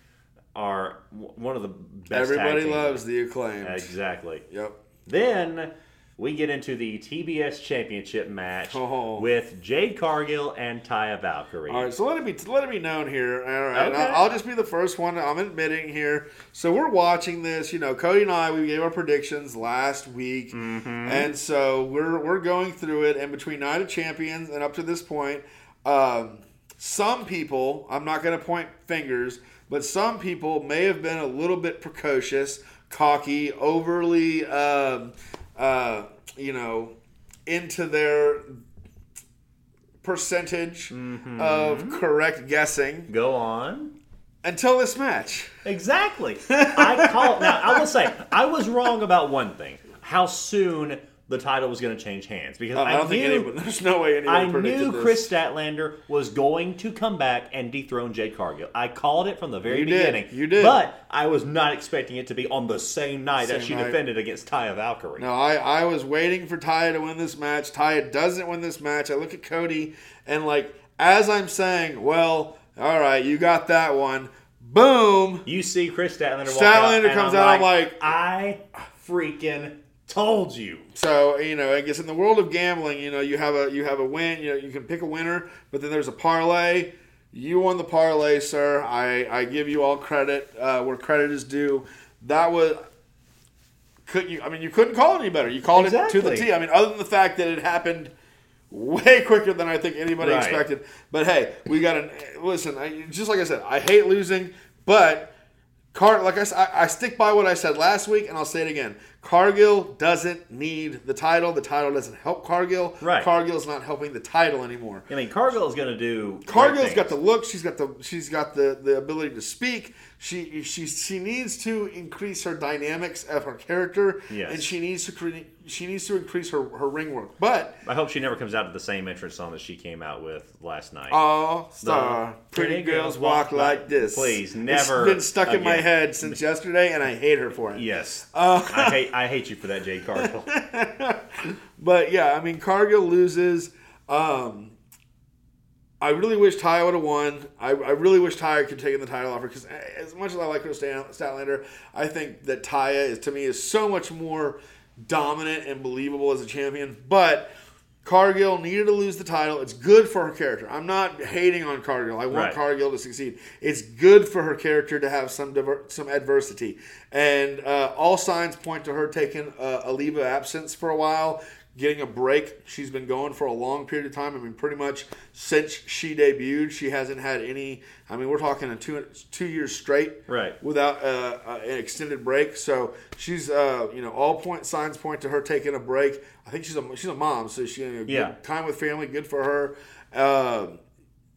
[SPEAKER 1] are one of the best.
[SPEAKER 2] Everybody loves the acclaimed.
[SPEAKER 1] exactly.
[SPEAKER 2] Yep.
[SPEAKER 1] Then we get into the TBS Championship match
[SPEAKER 2] Oh.
[SPEAKER 1] with Jade Cargill and Taya Valkyrie.
[SPEAKER 2] All right, so let it be let it be known here. All right,
[SPEAKER 1] Okay.
[SPEAKER 2] I'll, I'll just be the first one. I'm admitting here. So we're watching this. You know, Cody and I we gave our predictions last week,
[SPEAKER 1] Mm-hmm.
[SPEAKER 2] and so we're we're going through it. And between Night of Champions and up to this point, um, some people I'm not going to point fingers, but some people may have been a little bit precocious, cocky, overly, um, uh, you know, into their percentage
[SPEAKER 1] Mm-hmm.
[SPEAKER 2] of correct guessing
[SPEAKER 1] Go on.
[SPEAKER 2] until this match.
[SPEAKER 1] Exactly. *laughs* I call now. I will say I was wrong about one thing: how soon the title was going to change hands because um,
[SPEAKER 2] I
[SPEAKER 1] I,
[SPEAKER 2] don't think
[SPEAKER 1] knew,
[SPEAKER 2] anybody. *laughs* There's no way anybody
[SPEAKER 1] I
[SPEAKER 2] predicted
[SPEAKER 1] knew
[SPEAKER 2] this.
[SPEAKER 1] Kris Statlander was going to come back and dethrone Jade Cargill. I called it from the very
[SPEAKER 2] You did.
[SPEAKER 1] beginning.
[SPEAKER 2] You did.
[SPEAKER 1] But I was not expecting it to be on the same night that she
[SPEAKER 2] night.
[SPEAKER 1] defended against Taya Valkyrie.
[SPEAKER 2] No, I, I was waiting for Taya to win this match. Taya doesn't win this match. I look at Cody and like as I'm saying, well, all right, you got that one. Boom.
[SPEAKER 1] You see Kris Statlander walk
[SPEAKER 2] Statlander
[SPEAKER 1] out,
[SPEAKER 2] comes
[SPEAKER 1] I'm
[SPEAKER 2] out, I'm
[SPEAKER 1] like,
[SPEAKER 2] like-
[SPEAKER 1] I freaking told you.
[SPEAKER 2] So you know, I guess in the world of gambling, you know, you have a you have a win. You know, you can pick a winner, but then there's a parlay. You won the parlay, sir. I, I give you all credit uh, where credit is due. That was could you? I mean, you couldn't call it any better. You called it to the
[SPEAKER 1] Exactly.
[SPEAKER 2] T. I mean, other than the fact that it happened way *laughs* quicker than I think anybody
[SPEAKER 1] Right.
[SPEAKER 2] expected. But hey, we got an listen. I, just like I said, I hate losing, but Car, like I, I stick by what I said last week, and I'll say it again. Cargill doesn't need the title. The title doesn't help Cargill.
[SPEAKER 1] Right.
[SPEAKER 2] Cargill's not helping the title anymore.
[SPEAKER 1] I mean, Cargill's going to do.
[SPEAKER 2] Cargill's got the look. She's got the. She's got the the ability to speak. She she she needs to increase her dynamics of her character,
[SPEAKER 1] Yes.
[SPEAKER 2] and she needs to cre- she needs to increase her her ring work. But
[SPEAKER 1] I hope she never comes out to the same entrance song that she came out with last night.
[SPEAKER 2] all star pretty girls walk like this.
[SPEAKER 1] Please, never
[SPEAKER 2] It's been stuck in my head since yesterday, and I hate her for it.
[SPEAKER 1] yes,
[SPEAKER 2] Uh,
[SPEAKER 1] I hate I hate you for that, Jade Cargill. *laughs*
[SPEAKER 2] But yeah, I mean, Cargill loses. Um, I really wish Ty would have won. I, I really wish Ty could take the title offer because as much as I like Kris Statlander, I think that Taya is to me is so much more dominant and believable as a champion. But Cargill needed to lose the title. It's good for her character. I'm not hating on Cargill. I want
[SPEAKER 1] Right.
[SPEAKER 2] Cargill to succeed. It's good for her character to have some diver- some adversity, and uh, all signs point to her taking uh, a leave of absence for a while, getting a break. She's been going for a long period of time. I mean, pretty much since she debuted, she hasn't had any. I mean, we're talking a two two years straight,
[SPEAKER 1] Right.
[SPEAKER 2] without uh, uh, an extended break. So she's, uh, you know, all point signs point to her taking a break. I think she's a she's a mom, so she you know,
[SPEAKER 1] Yeah.
[SPEAKER 2] time with family, good for her. Um,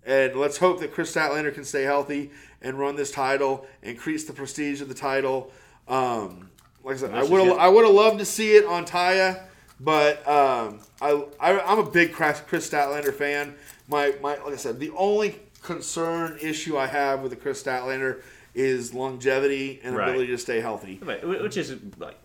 [SPEAKER 2] and let's hope that Kris Statlander can stay healthy and run this title, increase the prestige of the title. Um, like I said, I would. I would have loved to see it on Taya, but um, I, I I'm a big Kris Statlander fan. My my like I said, the only concern issue I have with the Kris Statlander is longevity and
[SPEAKER 1] Right.
[SPEAKER 2] ability to stay healthy. right.
[SPEAKER 1] Which is like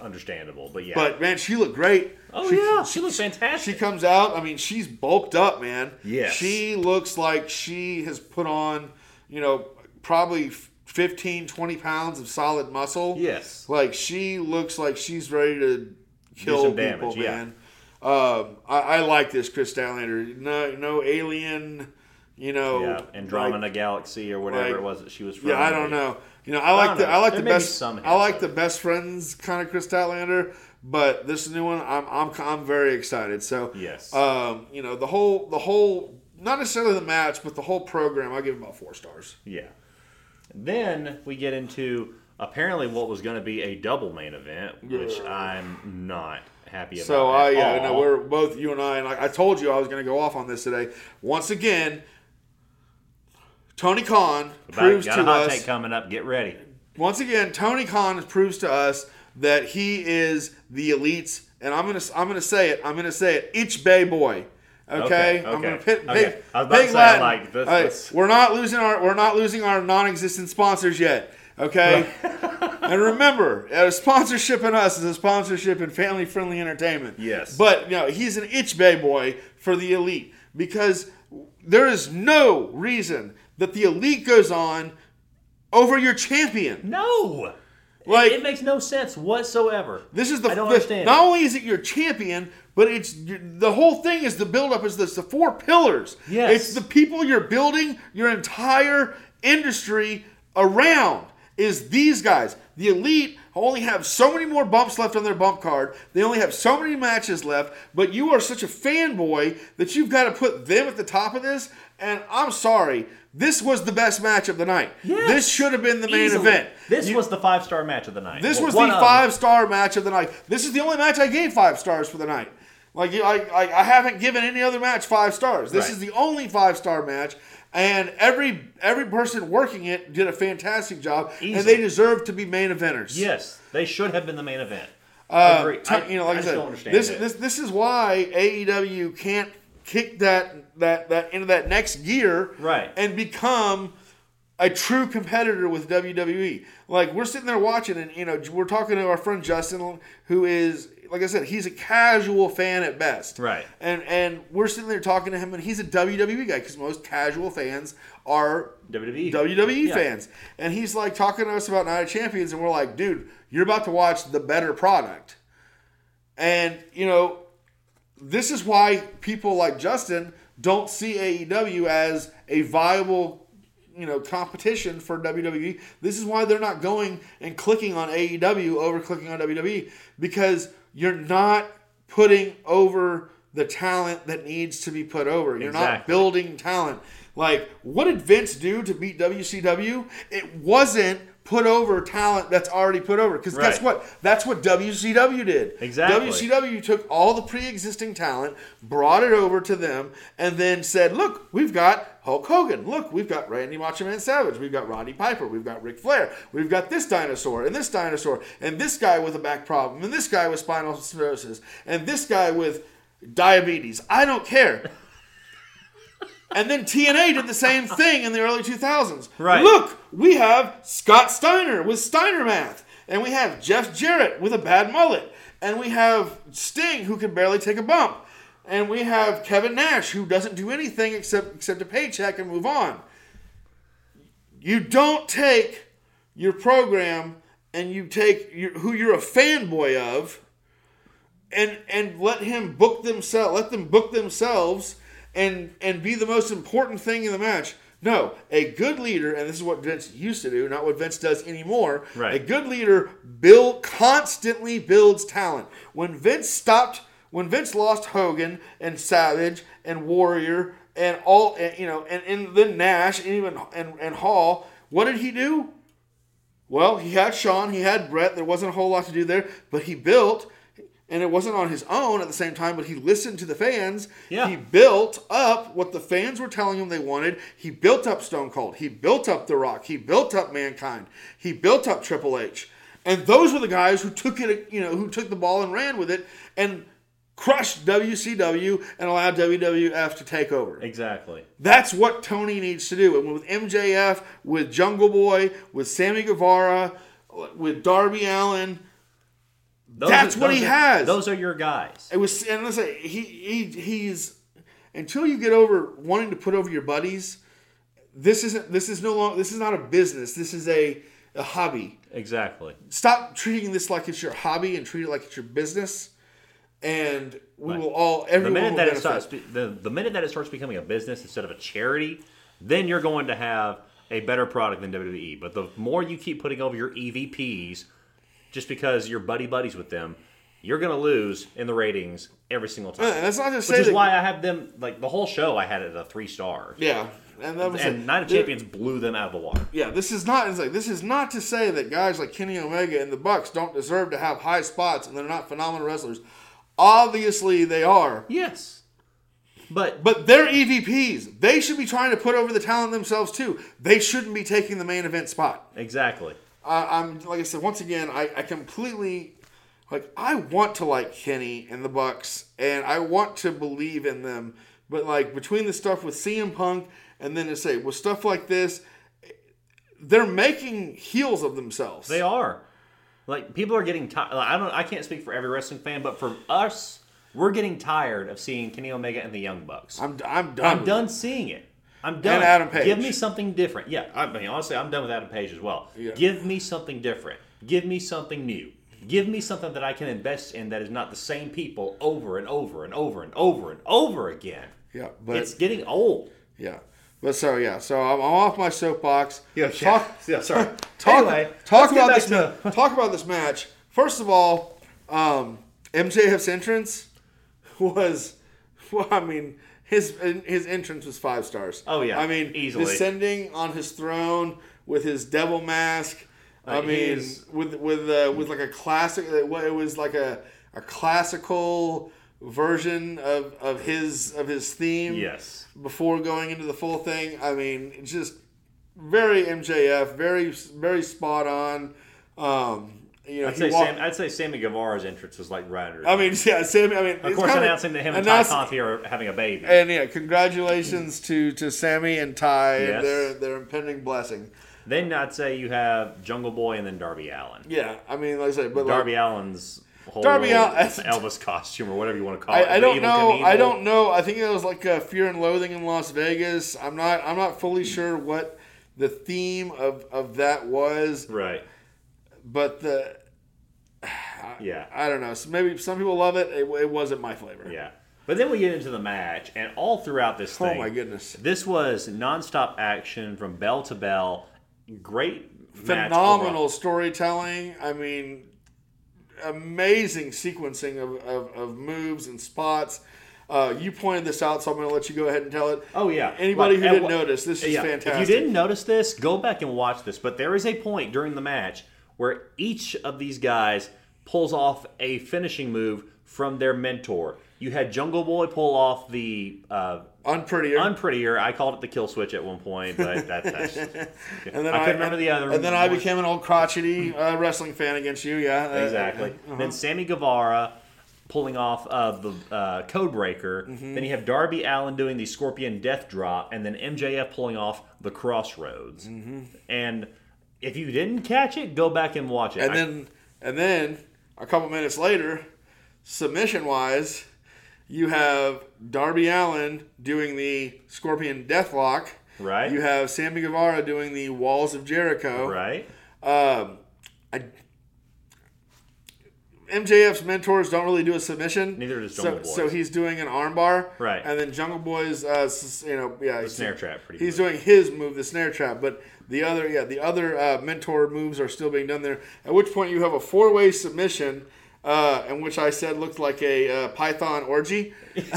[SPEAKER 1] understandable, but yeah.
[SPEAKER 2] But man, she looked great.
[SPEAKER 1] oh
[SPEAKER 2] She-
[SPEAKER 1] yeah, she looks fantastic.
[SPEAKER 2] She comes out. I mean, she's bulked up, man.
[SPEAKER 1] Yes.
[SPEAKER 2] She looks like she has put on, you know, probably 15, 20 pounds of solid muscle.
[SPEAKER 1] yes,
[SPEAKER 2] Like she looks like she's ready to kill
[SPEAKER 1] some
[SPEAKER 2] people,
[SPEAKER 1] damage, yeah.
[SPEAKER 2] man. Um, I, I like this Kris Statlander. No, no alien. You know,
[SPEAKER 1] yeah, Andromeda
[SPEAKER 2] like-
[SPEAKER 1] Galaxy or whatever
[SPEAKER 2] like-
[SPEAKER 1] it was that she was from.
[SPEAKER 2] yeah, I don't know. You know, I like the
[SPEAKER 1] know.
[SPEAKER 2] I like
[SPEAKER 1] There
[SPEAKER 2] the
[SPEAKER 1] be
[SPEAKER 2] best I like the best friends kind of Kris Statlander, but this new one I'm I'm I'm very excited. So
[SPEAKER 1] Yes.
[SPEAKER 2] um, you know the whole the whole not necessarily the match, but the whole program. I give it about four stars.
[SPEAKER 1] Yeah. Then we get into apparently what was going to be a double main event, which
[SPEAKER 2] Yeah.
[SPEAKER 1] I'm not happy about.
[SPEAKER 2] So I yeah,
[SPEAKER 1] all.
[SPEAKER 2] no, we're both you and I, and I, I told you I was going to go off on this today. Once again, Tony Khan
[SPEAKER 1] About-
[SPEAKER 2] proves
[SPEAKER 1] got
[SPEAKER 2] to
[SPEAKER 1] a hot
[SPEAKER 2] us
[SPEAKER 1] take coming up. Get ready.
[SPEAKER 2] once again, Tony Khan proves to us that he is the elites, and I'm gonna I'm gonna say it. I'm gonna say it. Each Bay boy. Okay,
[SPEAKER 1] Okay,
[SPEAKER 2] I'm gonna pick,
[SPEAKER 1] okay. I was about to say,
[SPEAKER 2] Latin.
[SPEAKER 1] like, this-
[SPEAKER 2] right,
[SPEAKER 1] this-
[SPEAKER 2] We're not losing our we're not losing our non-existent sponsors yet. Okay, *laughs* and remember, a sponsorship in us is a sponsorship in family-friendly entertainment.
[SPEAKER 1] Yes.
[SPEAKER 2] but you know he's an itch bay boy for the elite because there is no reason that the elite goes on over your champion.
[SPEAKER 1] No.
[SPEAKER 2] Like-
[SPEAKER 1] it, it makes no sense whatsoever.
[SPEAKER 2] This is the
[SPEAKER 1] I don't
[SPEAKER 2] the-
[SPEAKER 1] understand.
[SPEAKER 2] Not only is it your champion, but it's the whole thing is the build up is this the four pillars.
[SPEAKER 1] Yes.
[SPEAKER 2] It's the people you're building your entire industry around. Is these guys. The elite only have so many more bumps left on their bump card. They only have so many matches left, but you are such a fanboy that you've got to put them at the top of this. And I'm sorry, this was the best match of the night.
[SPEAKER 1] Yes.
[SPEAKER 2] This should have been the main
[SPEAKER 1] Easily.
[SPEAKER 2] event.
[SPEAKER 1] This
[SPEAKER 2] You-
[SPEAKER 1] was the five star match of the night.
[SPEAKER 2] this
[SPEAKER 1] Well,
[SPEAKER 2] was the five star match of the night. This is the only match I gave five stars for the night. Like I, I, I haven't given any other match five stars. This
[SPEAKER 1] Right.
[SPEAKER 2] is the only five star match, and every every person working it did a fantastic job,
[SPEAKER 1] Easily.
[SPEAKER 2] and they deserve to be main eventers.
[SPEAKER 1] Yes, they should have been the main event.
[SPEAKER 2] Uh,
[SPEAKER 1] Agree.
[SPEAKER 2] ti- you know, like
[SPEAKER 1] I
[SPEAKER 2] I, said, this
[SPEAKER 1] it.
[SPEAKER 2] this this is why AEW can't kick that that that into that next gear,
[SPEAKER 1] Right.
[SPEAKER 2] and become a true competitor with WWE. Like we're sitting there watching, and you know, we're talking to our friend Justin, who is like I said, he's a casual fan at best,
[SPEAKER 1] Right.
[SPEAKER 2] And and we're sitting there talking to him, and he's a WWE guy because most casual fans are
[SPEAKER 1] WWE.
[SPEAKER 2] WWE
[SPEAKER 1] Yeah.
[SPEAKER 2] fans. And he's like talking to us about Night of Champions, and we're like, dude, you're about to watch the better product. And, you know, this is why people like Justin don't see AEW as a viable, you know, competition for WWE. This is why they're not going and clicking on AEW over clicking on WWE because you're not putting over the talent that needs to be put over. You're not building talent. Like, what did Vince do to beat WCW? It wasn't put over talent that's already put over. Because guess what? That's what WCW did.
[SPEAKER 1] Exactly.
[SPEAKER 2] WCW took all the pre-existing talent, brought it over to them, and then said, "Look, we've got Hulk Hogan. Look, we've got Randy Macho Man Savage. We've got Roddy Piper. We've got Ric Flair. We've got this dinosaur and this dinosaur and this guy with a back problem and this guy with spinal stenosis and this guy with diabetes. I don't care." *laughs* And then TNA did the same thing in the early 2000s.
[SPEAKER 1] Right.
[SPEAKER 2] Look, we have Scott Steiner with Steiner Math. And we have Jeff Jarrett with a bad mullet. And we have Sting who can barely take a bump. And we have Kevin Nash who doesn't do anything except accept a paycheck and move on. You don't take your program and you take your, who you're a fanboy of and and let him book themselves let them book themselves and and be the most important thing in the match no a good leader and this is what vince used to do not what vince does anymore
[SPEAKER 1] Right.
[SPEAKER 2] a good leader build constantly builds talent when vince stopped when vince lost hogan and savage and warrior and all and, you know and, and then nash and even and, and hall what did he do well, he had Shawn, he had Bret. There wasn't a whole lot to do there, but he built, and it wasn't on his own at the same time. But he listened to the fans.
[SPEAKER 1] Yeah.
[SPEAKER 2] He built up what the fans were telling him they wanted. He built up Stone Cold. He built up The Rock. He built up Mankind. He built up Triple H, and those were the guys who took it. You know, who took the ball and ran with it and crushed WCW and allowed WWF to take over.
[SPEAKER 1] Exactly.
[SPEAKER 2] That's what Tony needs to do. And with MJF, with Jungle Boy, with Sammy Guevara, with Darby Allin,
[SPEAKER 1] Those
[SPEAKER 2] That's
[SPEAKER 1] are-
[SPEAKER 2] what he
[SPEAKER 1] are-
[SPEAKER 2] has.
[SPEAKER 1] Those are your guys.
[SPEAKER 2] it was. And let's say he, he he's until you get over wanting to put over your buddies. This isn't. This is no longer. This is not a business. This is a a hobby.
[SPEAKER 1] Exactly.
[SPEAKER 2] Stop treating this like it's your hobby and treat it like it's your business. And we
[SPEAKER 1] Right.
[SPEAKER 2] will all.
[SPEAKER 1] The minute that it starts, the, the minute that it starts becoming a business instead of a charity, then you're going to have a better product than WWE. But the more you keep putting over your EVPs, just because you're buddy buddies with them, you're going to lose in the ratings every single time.
[SPEAKER 2] And that's not say
[SPEAKER 1] Which is
[SPEAKER 2] that-
[SPEAKER 1] why I have them like the whole show. I had it at a three star,
[SPEAKER 2] Yeah, and that was
[SPEAKER 1] and. Night of Champions blew them out of the water.
[SPEAKER 2] Yeah, this is not. It's like this is not to say that guys like Kenny Omega and the Bucks don't deserve to have high spots and they're not phenomenal wrestlers. Obviously, they are.
[SPEAKER 1] Yes, but
[SPEAKER 2] But they're EVPs. They should be trying to put over the talent themselves too. They shouldn't be taking the main event spot.
[SPEAKER 1] exactly.
[SPEAKER 2] I, I'm like I said once again. I, I completely like. I want to like Kenny and the Bucks, and I want to believe in them. But like between the stuff with CM Punk and then to say with stuff like this, they're making heels of themselves.
[SPEAKER 1] They are. Like people are getting tired. I don't. I can't speak for every wrestling fan, but for us, we're getting tired of seeing Kenny Omega and the Young Bucks.
[SPEAKER 2] I'm I'm done.
[SPEAKER 1] I'm done seeing it. I'm done.
[SPEAKER 2] And Adam Page.
[SPEAKER 1] Give me something different. Yeah, I mean, honestly, I'm done with Adam Page as well.
[SPEAKER 2] Yeah.
[SPEAKER 1] Give me something different. Give me something new. Give me something that I can invest in that is not the same people over and over and over and over and over again.
[SPEAKER 2] Yeah, but
[SPEAKER 1] it's getting old.
[SPEAKER 2] yeah, but so yeah, so I'm, I'm off my soapbox.
[SPEAKER 1] Yeah,
[SPEAKER 2] talk. *laughs*
[SPEAKER 1] yeah, sorry.
[SPEAKER 2] Talk,
[SPEAKER 1] Anyway,
[SPEAKER 2] talk about this. ma- talk about this match. First of all, um, MJF's entrance was, well, *laughs* I mean, his his entrance was five stars.
[SPEAKER 1] Oh, yeah,
[SPEAKER 2] I mean,
[SPEAKER 1] easily.
[SPEAKER 2] descending on his throne with his devil mask. I
[SPEAKER 1] Uh, he
[SPEAKER 2] mean,
[SPEAKER 1] is-
[SPEAKER 2] with with uh, with like a classic. It it was like a a classical version of, of his of his theme
[SPEAKER 1] Yes.
[SPEAKER 2] before going into the full thing. I mean, just very MJF, very very spot on. Um, you know,
[SPEAKER 1] I'd say
[SPEAKER 2] walked-
[SPEAKER 1] Sam, I'd say Sammy Guevara's entrance was like right under.
[SPEAKER 2] I mean, yeah, Sammy. I mean,
[SPEAKER 1] of course, announcing that him and
[SPEAKER 2] Tay
[SPEAKER 1] Conti are having a baby.
[SPEAKER 2] And yeah, congratulations to to Sammy and Ty
[SPEAKER 1] Yes.
[SPEAKER 2] and their their impending blessing.
[SPEAKER 1] then I'd say you have Jungle Boy and then Darby Allin.
[SPEAKER 2] Yeah, I mean, like I said, but
[SPEAKER 1] Darby
[SPEAKER 2] like,
[SPEAKER 1] Allin's whole
[SPEAKER 2] Darby *laughs*
[SPEAKER 1] Elvis costume or whatever you want to call it.
[SPEAKER 2] I, I don't
[SPEAKER 1] Evel
[SPEAKER 2] know.
[SPEAKER 1] Knievel.
[SPEAKER 2] I don't know. I think it was like a Fear and Loathing in Las Vegas. I'm not. I'm not fully hmm. sure what the theme of of that was,
[SPEAKER 1] Right.
[SPEAKER 2] but the *sighs*
[SPEAKER 1] Yeah.
[SPEAKER 2] I don't know. So maybe some people love it. It, it wasn't my flavor.
[SPEAKER 1] Yeah. But then we get into the match, and all throughout this
[SPEAKER 2] oh,
[SPEAKER 1] thing, Oh
[SPEAKER 2] my goodness.
[SPEAKER 1] this was nonstop action from bell to bell. Great,
[SPEAKER 2] Phenomenal storytelling. I mean, amazing sequencing of, of, of moves and spots. Uh, you pointed this out, so I'm going to let you go ahead and tell it.
[SPEAKER 1] Oh yeah.
[SPEAKER 2] Anybody
[SPEAKER 1] Like,
[SPEAKER 2] who didn't
[SPEAKER 1] wha-
[SPEAKER 2] notice, this is
[SPEAKER 1] yeah,
[SPEAKER 2] fantastic.
[SPEAKER 1] If you didn't notice this, go back and watch this. But there is a point during the match where each of these guys pulls off a finishing move from their mentor. You had Jungle Boy pull off the uh,
[SPEAKER 2] Unprettier.
[SPEAKER 1] unprettier. I called it the kill switch at one point, but that, that's. *laughs*
[SPEAKER 2] and then
[SPEAKER 1] I couldn't remember the other
[SPEAKER 2] And then I became an old crotchety uh, wrestling fan against you. Yeah, Uh,
[SPEAKER 1] Exactly.
[SPEAKER 2] uh-huh.
[SPEAKER 1] Then Sammy Guevara pulling off of the uh, code breaker.
[SPEAKER 2] Mm-hmm.
[SPEAKER 1] Then you have Darby Allin doing the Scorpion Death Drop, and then MJF pulling off the Crossroads.
[SPEAKER 2] Mm-hmm.
[SPEAKER 1] And if you didn't catch it, go back and watch it.
[SPEAKER 2] And
[SPEAKER 1] I-
[SPEAKER 2] then and then a couple minutes later, submission wise, you have Darby Allin doing the Scorpion Deathlock.
[SPEAKER 1] Right.
[SPEAKER 2] You have Sammy Guevara doing the Walls of Jericho.
[SPEAKER 1] right?
[SPEAKER 2] Um, I, MJF's mentors don't really do a submission.
[SPEAKER 1] Neither does
[SPEAKER 2] so,
[SPEAKER 1] Jungle Boy.
[SPEAKER 2] So he's doing an armbar.
[SPEAKER 1] Right.
[SPEAKER 2] And then Jungle Boy's, uh, you know, yeah,
[SPEAKER 1] The snare trap, pretty
[SPEAKER 2] He's
[SPEAKER 1] much.
[SPEAKER 2] doing his move, the snare trap, but the other, yeah, the other uh, mentor moves are still being done there. At which point you have a four-way submission, uh, in which I said looked like a uh, Python orgy. *laughs*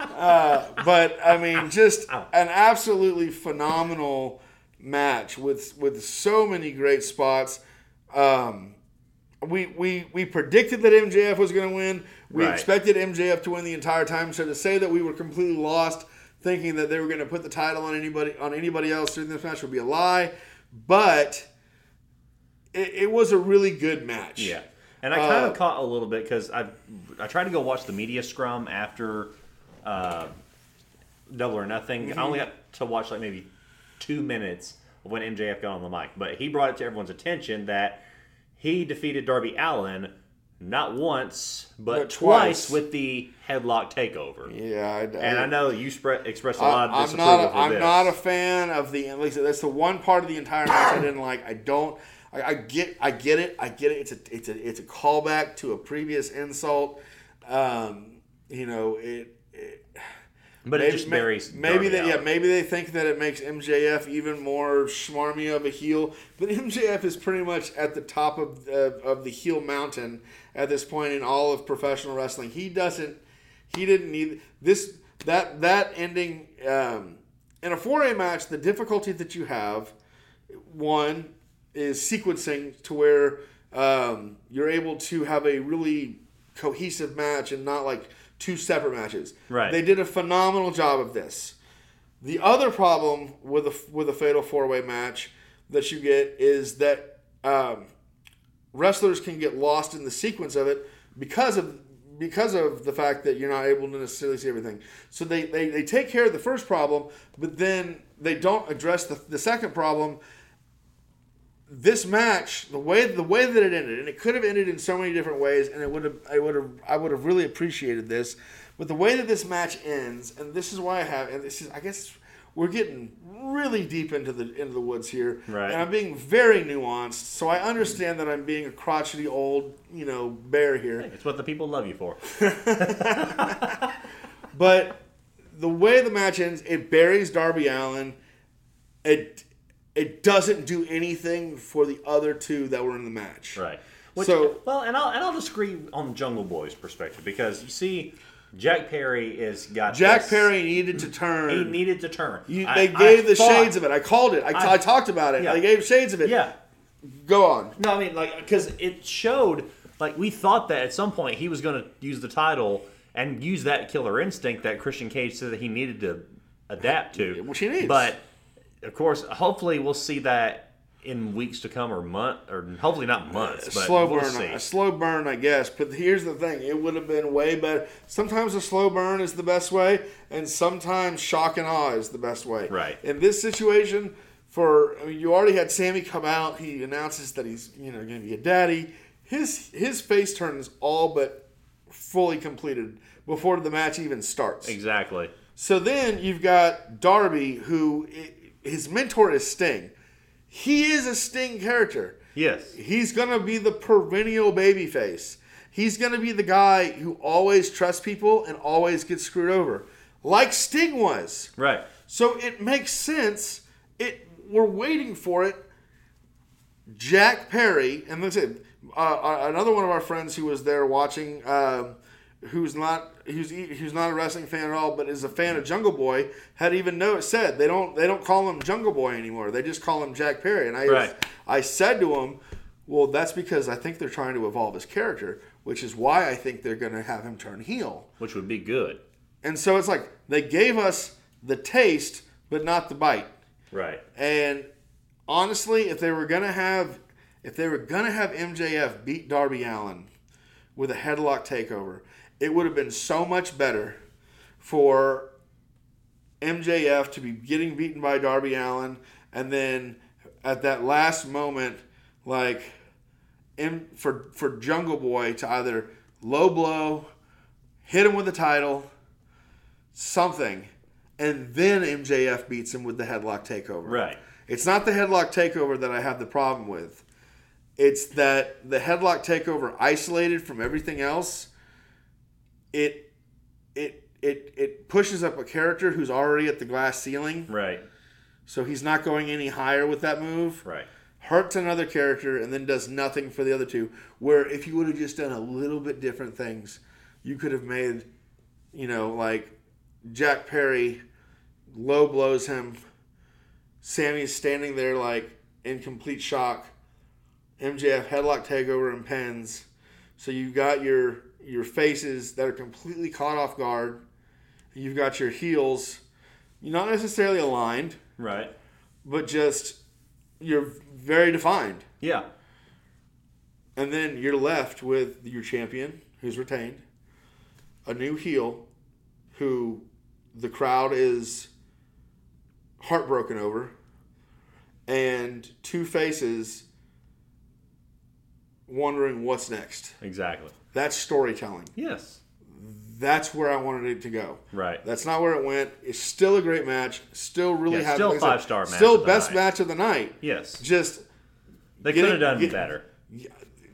[SPEAKER 2] uh, but I mean, just an absolutely phenomenal match with with so many great spots. Um, we, we we predicted that MJF was going to win. We
[SPEAKER 1] Right.
[SPEAKER 2] expected MJF to win the entire time. So to say that we were completely lost, thinking that they were going to put the title on anybody on anybody else during this match would be a lie. But it, it was a really good match.
[SPEAKER 1] Yeah. And I kind
[SPEAKER 2] Uh,
[SPEAKER 1] of caught a little bit because I I tried to go watch the media scrum after uh, Double or Nothing.
[SPEAKER 2] Mm-hmm.
[SPEAKER 1] I only got to watch like maybe two minutes of when MJF got on the mic, but he brought it to everyone's attention that he defeated Darby Allin not once but,
[SPEAKER 2] But
[SPEAKER 1] twice.
[SPEAKER 2] twice.
[SPEAKER 1] with the headlock takeover.
[SPEAKER 2] Yeah, I,
[SPEAKER 1] And I know you spre- expressed a lot of
[SPEAKER 2] I, am not. A, I'm
[SPEAKER 1] this.
[SPEAKER 2] not a fan of the. Like I said, that's the one part of the entire match I didn't like. I don't. I, I get. I get it. I get it. It's a. It's a. It's a callback to a previous insult. Um, you know it. it
[SPEAKER 1] but it just buries.
[SPEAKER 2] maybe they, yeah, maybe they think that it makes MJF even more schmarmy of a heel. But *laughs* MJF is pretty much at the top of uh, of the heel mountain at this point in all of professional wrestling. He doesn't. He didn't need this. That that ending um, in a four A match. The difficulty that you have, one is sequencing to where um, you're able to have a really cohesive match and not like two separate matches.
[SPEAKER 1] Right.
[SPEAKER 2] They did a phenomenal job of this. The other problem with a with a fatal four way match that you get is that um, wrestlers can get lost in the sequence of it because of because of the fact that you're not able to necessarily see everything. So they, they, they take care of the first problem, but then they don't address the, the second problem. This match, the way the way that it ended, and it could have ended in so many different ways, and it would have I would have I would have really appreciated this. But the way that this match ends, and this is why I have, and this is I guess we're getting really deep into the into the woods here,
[SPEAKER 1] Right.
[SPEAKER 2] and I'm being very nuanced. So I understand that I'm being a crotchety old you know bear here.
[SPEAKER 1] It's what the people love you for. *laughs*
[SPEAKER 2] But the way the match ends, it buries Darby Allin. It it doesn't do anything for the other two that were in the match.
[SPEAKER 1] Right. Which,
[SPEAKER 2] So-
[SPEAKER 1] well, and I'll and I'll disagree on Jungle Boy's perspective because you see, Jack Perry is got
[SPEAKER 2] Jack
[SPEAKER 1] this-
[SPEAKER 2] Perry needed to turn.
[SPEAKER 1] He needed to turn.
[SPEAKER 2] You, they
[SPEAKER 1] I
[SPEAKER 2] gave the
[SPEAKER 1] thought-
[SPEAKER 2] shades of it. I called it. I,
[SPEAKER 1] I-
[SPEAKER 2] I talked about it.
[SPEAKER 1] Yeah.
[SPEAKER 2] They gave shades of it.
[SPEAKER 1] Yeah.
[SPEAKER 2] Go on.
[SPEAKER 1] No, I mean like because it showed like we thought that at some point he was going to use the title and use that killer instinct that Christian Cage said that he needed to adapt to.
[SPEAKER 2] Which he needs.
[SPEAKER 1] But of course, hopefully we'll see that in weeks to come or month or hopefully not uh, months, but
[SPEAKER 2] slow
[SPEAKER 1] we'll
[SPEAKER 2] burn,
[SPEAKER 1] see.
[SPEAKER 2] a slow burn, I guess. But here's the thing: it would have been way better. Sometimes a slow burn is the best way, and sometimes shock and awe is the best way.
[SPEAKER 1] Right.
[SPEAKER 2] In this situation, for I mean, you already had Sammy come out. He announces that he's you know going to be a daddy. His his face turn is all but fully completed before the match even starts.
[SPEAKER 1] Exactly.
[SPEAKER 2] So then you've got Darby, who his mentor is Sting. He is a Sting character.
[SPEAKER 1] Yes.
[SPEAKER 2] He's gonna be the perennial babyface. He's gonna be the guy who always trusts people and always gets screwed over, like Sting was.
[SPEAKER 1] Right.
[SPEAKER 2] So it makes sense. It we're waiting for it. Jack Perry, and let's say uh, uh, another one of our friends who was there watching, um, who's not who's who's not a wrestling fan at all, but is a fan of Jungle Boy, had even know said they don't they don't call him Jungle Boy anymore. They just call him Jack Perry. And I
[SPEAKER 1] Right.
[SPEAKER 2] I said to him, well, that's because I think they're trying to evolve his character, which is why I think they're going to have him turn heel.
[SPEAKER 1] Which would be good.
[SPEAKER 2] And so it's like they gave us the taste, but not the bite.
[SPEAKER 1] Right.
[SPEAKER 2] And honestly, if they were gonna have, if they were gonna have MJF beat Darby Allin with a headlock takeover, it would have been so much better for MJF to be getting beaten by Darby Allin, and then at that last moment, like, M, for for Jungle Boy to either low blow, hit him with the title, something, and then MJF beats him with the headlock takeover.
[SPEAKER 1] Right.
[SPEAKER 2] It's not the headlock takeover that I have the problem with. It's that the headlock takeover isolated from everything else, it it it it pushes up a character who's already at the glass ceiling,
[SPEAKER 1] Right.
[SPEAKER 2] so he's not going any higher with that move.
[SPEAKER 1] Right.
[SPEAKER 2] Hurts another character and then does nothing for the other two. Where if you would have just done a little bit different things, you could have made, you know, like Jack Perry low blows him. Sammy's standing there like in complete shock. MJF headlock takeover and pins. So you've got your your faces that are completely caught off guard. You've got your heels, not necessarily aligned,
[SPEAKER 1] Right.
[SPEAKER 2] but just you're very defined.
[SPEAKER 1] Yeah.
[SPEAKER 2] And then you're left with your champion, who's retained, a new heel, who the crowd is heartbroken over, and two faces wondering what's next.
[SPEAKER 1] Exactly.
[SPEAKER 2] That's storytelling.
[SPEAKER 1] Yes.
[SPEAKER 2] That's where I wanted it to go.
[SPEAKER 1] Right.
[SPEAKER 2] That's not where it went. It's still a great match. Still really
[SPEAKER 1] Yeah,
[SPEAKER 2] happy.
[SPEAKER 1] still
[SPEAKER 2] like
[SPEAKER 1] five-star match
[SPEAKER 2] Still best
[SPEAKER 1] night.
[SPEAKER 2] match of the night.
[SPEAKER 1] Yes.
[SPEAKER 2] Just
[SPEAKER 1] They could have done
[SPEAKER 2] get-
[SPEAKER 1] better.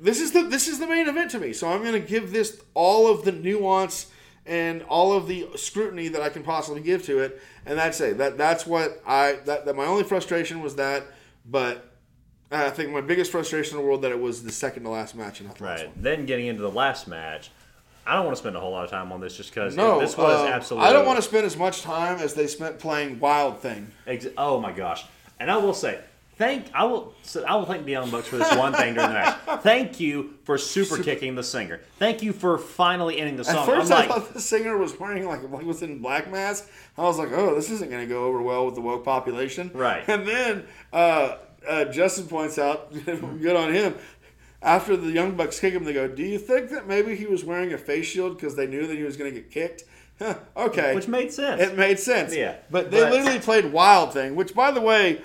[SPEAKER 2] this is the this is the main event to me. So I'm going to give this all of the nuance and all of the scrutiny that I can possibly give to it, and that's it. That that's what I that, that my only frustration was that, but I think my biggest frustration in the world that it was the second to last match and not the last
[SPEAKER 1] Right.
[SPEAKER 2] one.
[SPEAKER 1] Then getting into the last match, I don't want to spend a whole lot of time on this just because
[SPEAKER 2] No,
[SPEAKER 1] this was
[SPEAKER 2] uh,
[SPEAKER 1] absolutely.
[SPEAKER 2] I don't want to spend as much time as they spent playing Wild Thing.
[SPEAKER 1] Ex- oh my gosh! And I will say, thank I will so I will thank the Young Bucks for this one thing during the match. *laughs* Thank you for super kicking the singer. Thank you for finally ending the song.
[SPEAKER 2] At first,
[SPEAKER 1] I'm
[SPEAKER 2] I
[SPEAKER 1] like,
[SPEAKER 2] thought the singer was wearing like like was in black mask. I was like, oh, this isn't going to go over well with the woke population.
[SPEAKER 1] Right.
[SPEAKER 2] And then uh, uh, Justin points out, *laughs* good on him. After the Young Bucks kick him, they go, "Do you think that maybe he was wearing a face shield because they knew that he was going to get kicked?" *laughs* Huh, okay,
[SPEAKER 1] which made sense.
[SPEAKER 2] it made sense.
[SPEAKER 1] Yeah,
[SPEAKER 2] but they
[SPEAKER 1] but-
[SPEAKER 2] literally played Wild Thing, which, by the way,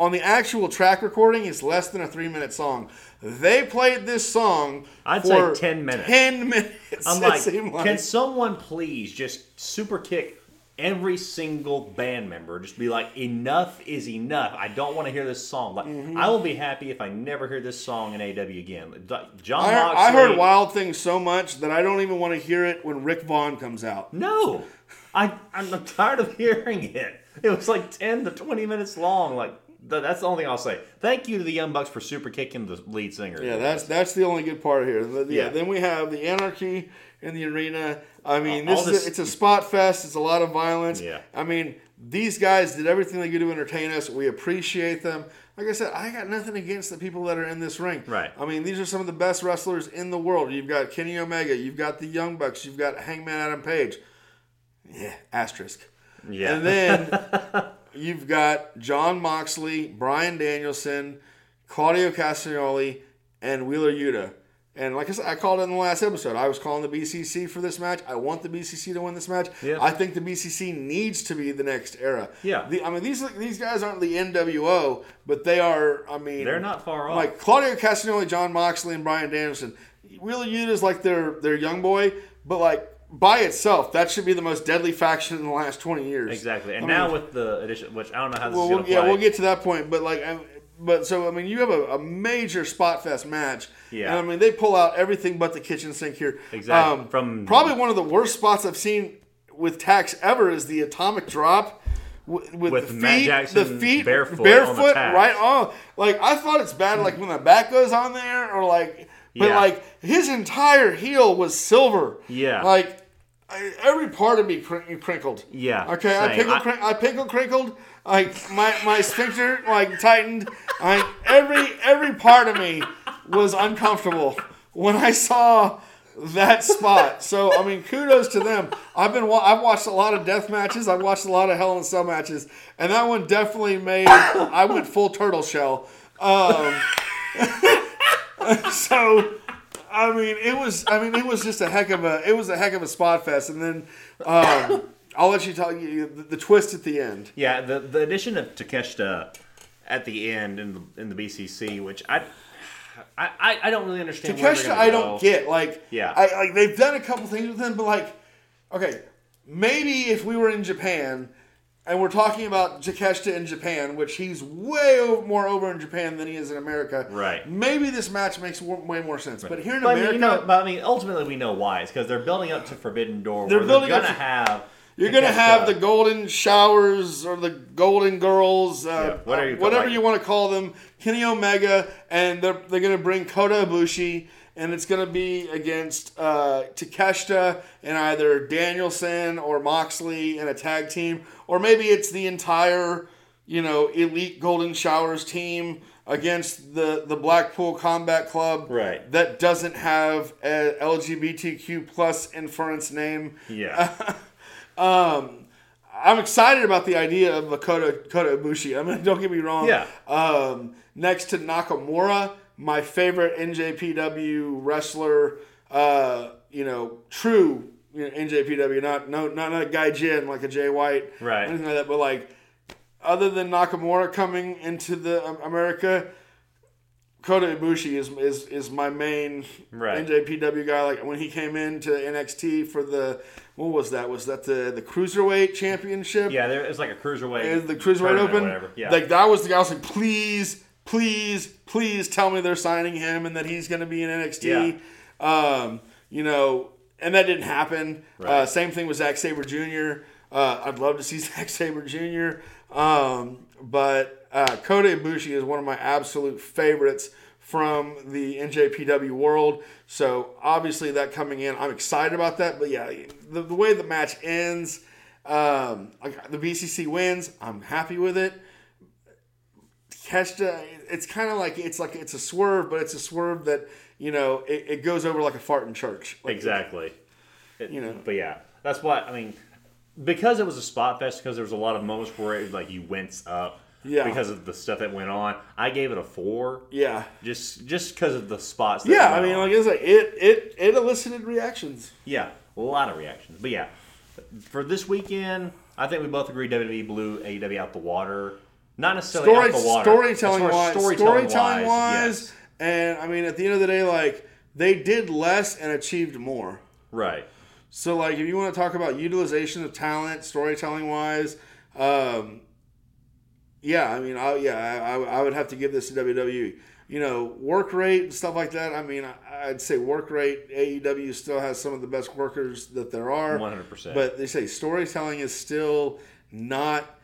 [SPEAKER 2] on the actual track recording is less than a three minute song. They played this song.
[SPEAKER 1] I'd
[SPEAKER 2] for
[SPEAKER 1] say 10 minutes.
[SPEAKER 2] Ten minutes.
[SPEAKER 1] I'm
[SPEAKER 2] it
[SPEAKER 1] like, can someone please just super kick every single band member? Just be like, enough is enough. I don't want to hear this song. Like,
[SPEAKER 2] Mm-hmm.
[SPEAKER 1] I will be happy if I never hear this song in AEW again. Jon
[SPEAKER 2] I,
[SPEAKER 1] Moxley.
[SPEAKER 2] I heard Wild Thing so much that I don't even want to hear it when Rick Vaughn comes out.
[SPEAKER 1] No, I I'm tired of hearing it. It was like ten to twenty minutes long. Like that's the only thing I'll say. Thank you to the Young Bucks for super kicking the lead singer.
[SPEAKER 2] Yeah, that's that's the only good part here. The- yeah,
[SPEAKER 1] Yeah.
[SPEAKER 2] then we have the anarchy in the arena. I mean, uh,
[SPEAKER 1] All
[SPEAKER 2] this,
[SPEAKER 1] this-
[SPEAKER 2] is a, it's a spot fest. It's a lot of violence.
[SPEAKER 1] Yeah.
[SPEAKER 2] I mean, these guys did everything they could to entertain us. We appreciate them. Like I said, I got nothing against the people that are in this ring.
[SPEAKER 1] Right.
[SPEAKER 2] I mean, these are some of the best wrestlers in the world. You've got Kenny Omega. You've got the Young Bucks. You've got Hangman Adam Page. Yeah, asterisk.
[SPEAKER 1] yeah.
[SPEAKER 2] And then *laughs* you've got Jon Moxley, Bryan Danielson, Claudio Castagnoli, and Wheeler Yuta. And like I said, I called it in the last episode. I was calling the BCC for this match. I want the BCC to win this match.
[SPEAKER 1] Yeah.
[SPEAKER 2] I think the BCC needs to be the next era.
[SPEAKER 1] Yeah.
[SPEAKER 2] The, I mean, these these guys aren't the NWO, but they are. I mean,
[SPEAKER 1] They're not far off.
[SPEAKER 2] like Claudio Castagnoli, Jon Moxley, and Bryan Danielson. Wheeler Yuta is like their their young boy, but like by itself, that should be the most deadly faction in the last twenty years.
[SPEAKER 1] exactly. And
[SPEAKER 2] I
[SPEAKER 1] now
[SPEAKER 2] mean-
[SPEAKER 1] with the addition, which I don't know how this
[SPEAKER 2] Well,
[SPEAKER 1] is going to
[SPEAKER 2] yeah,
[SPEAKER 1] play.
[SPEAKER 2] we'll get to that point, but like, but so I mean, you have a, a major spot fest match.
[SPEAKER 1] Yeah.
[SPEAKER 2] And I mean, they pull out everything but the kitchen sink here. Um,
[SPEAKER 1] Exactly. From-
[SPEAKER 2] probably one of the worst spots I've seen with tax ever is the atomic drop. With, with,
[SPEAKER 1] With
[SPEAKER 2] the
[SPEAKER 1] Matt
[SPEAKER 2] feet,
[SPEAKER 1] Jackson
[SPEAKER 2] the feet
[SPEAKER 1] barefoot on the
[SPEAKER 2] barefoot,
[SPEAKER 1] tax.
[SPEAKER 2] right on. Like I thought it's bad, like when the back goes on there, or like, but
[SPEAKER 1] Yeah.
[SPEAKER 2] like his entire heel was silver.
[SPEAKER 1] Yeah.
[SPEAKER 2] like I, every part of me cr- crinkled.
[SPEAKER 1] Yeah,
[SPEAKER 2] Okay, I
[SPEAKER 1] same.
[SPEAKER 2] pickle,
[SPEAKER 1] I-
[SPEAKER 2] crin- I pickle crinkled. Like my my sphincter like tightened. I every every part of me was uncomfortable when I saw that spot. So I mean, kudos to them. I've been I've watched a lot of death matches. I've watched a lot of Hell in a Cell matches, and that one definitely made. I went full turtle shell. Um, *laughs* so I mean, it was. I mean, it was just a heck of a. It was a heck of a spot fest, and then. Um, I'll let you tell you the, the twist at the end.
[SPEAKER 1] Yeah, the the addition of Takeshita at the end in the in the BCC, which I I, I, don't really understand.
[SPEAKER 2] Takeshita, I
[SPEAKER 1] go.
[SPEAKER 2] don't get. Like,
[SPEAKER 1] Yeah.
[SPEAKER 2] I like they've done a couple things with him, but like, okay, maybe if we were in Japan and we're talking about Takeshita in Japan, which he's way over, more over in Japan than he is in America,
[SPEAKER 1] Right.
[SPEAKER 2] Maybe this match makes way more sense. But here in
[SPEAKER 1] But I mean,
[SPEAKER 2] America,
[SPEAKER 1] you know, but I mean, ultimately we know why. It's because they're building up to Forbidden Door.
[SPEAKER 2] They're
[SPEAKER 1] where
[SPEAKER 2] building
[SPEAKER 1] they're
[SPEAKER 2] up
[SPEAKER 1] gonna
[SPEAKER 2] to-
[SPEAKER 1] have.
[SPEAKER 2] You're gonna have the golden showers or the golden girls, uh,
[SPEAKER 1] Yeah, whatever you
[SPEAKER 2] whatever
[SPEAKER 1] like-
[SPEAKER 2] you want to call them, Kenny Omega, and they're they're gonna bring Kota Ibushi, and it's gonna be against uh, Takeshita and either Danielson or Moxley in a tag team, or maybe it's the entire you know elite Golden Showers team against the the Blackpool Combat Club,
[SPEAKER 1] Right.
[SPEAKER 2] That doesn't have a LGBTQ plus inference name.
[SPEAKER 1] Yeah. *laughs*
[SPEAKER 2] Um, I'm excited about the idea of Makoto Kota Ibushi. I mean, *laughs* don't get me wrong.
[SPEAKER 1] Yeah.
[SPEAKER 2] Um, next to Nakamura, my favorite NJPW wrestler. Uh, you know, true you know, NJPW, not no not a guy Jin like a Jay White,
[SPEAKER 1] Right.
[SPEAKER 2] Anything like that. But like, other than Nakamura coming into the um, America. Kota Ibushi is, is is my main
[SPEAKER 1] Right.
[SPEAKER 2] NJPW guy. Like when he came into NXT for the what was that? Was that the the cruiserweight championship?
[SPEAKER 1] yeah, there, it's like a cruiserweight.
[SPEAKER 2] Is the cruiserweight open?
[SPEAKER 1] Yeah.
[SPEAKER 2] Like that was the guy. I was like, please, please, please tell me they're signing him and that he's going to be in NXT. Um, you know, and that didn't happen. Uh, same thing with Zack Sabre Jr. Uh, I'd love to see *laughs* Zack Sabre Jr. Um, but uh, Kota Ibushi is one of my absolute favorites from the NJPW world. So obviously that coming in, I'm excited about that. But yeah, the, the way the match ends, um, the BCC wins. I'm happy with it. Keshta, it's kind of like it's like it's a swerve, but it's a swerve that you know it, it goes over like a fart in church. Like,
[SPEAKER 1] Exactly. It-
[SPEAKER 2] You know.
[SPEAKER 1] But yeah, that's why I mean, because it was a spot fest, because there was a lot of moments where it, like you wince up.
[SPEAKER 2] Yeah.
[SPEAKER 1] Because of the stuff that went on, I gave it a four.
[SPEAKER 2] Yeah,
[SPEAKER 1] Just just because of the spots. That
[SPEAKER 2] yeah. I mean,
[SPEAKER 1] on.
[SPEAKER 2] like it's like it it it elicited reactions.
[SPEAKER 1] yeah, a lot of reactions. But yeah, for this weekend, I think we both agree WWE blew AEW out the water. Not necessarily
[SPEAKER 2] Story,
[SPEAKER 1] out the water.
[SPEAKER 2] storytelling
[SPEAKER 1] As far as
[SPEAKER 2] wise,
[SPEAKER 1] storytelling,
[SPEAKER 2] storytelling wise,
[SPEAKER 1] yes.
[SPEAKER 2] and I mean, at the end of the day, like they did less and achieved more.
[SPEAKER 1] Right.
[SPEAKER 2] So, like, if you want to talk about utilization of talent, storytelling wise, um, yeah, I mean, I, yeah, I, I- would have to give this to WWE. You know, work rate and stuff like that. I mean, I, I'd say work rate. AEW still has some of the best workers that there are.
[SPEAKER 1] 100%.
[SPEAKER 2] But they say storytelling is still not.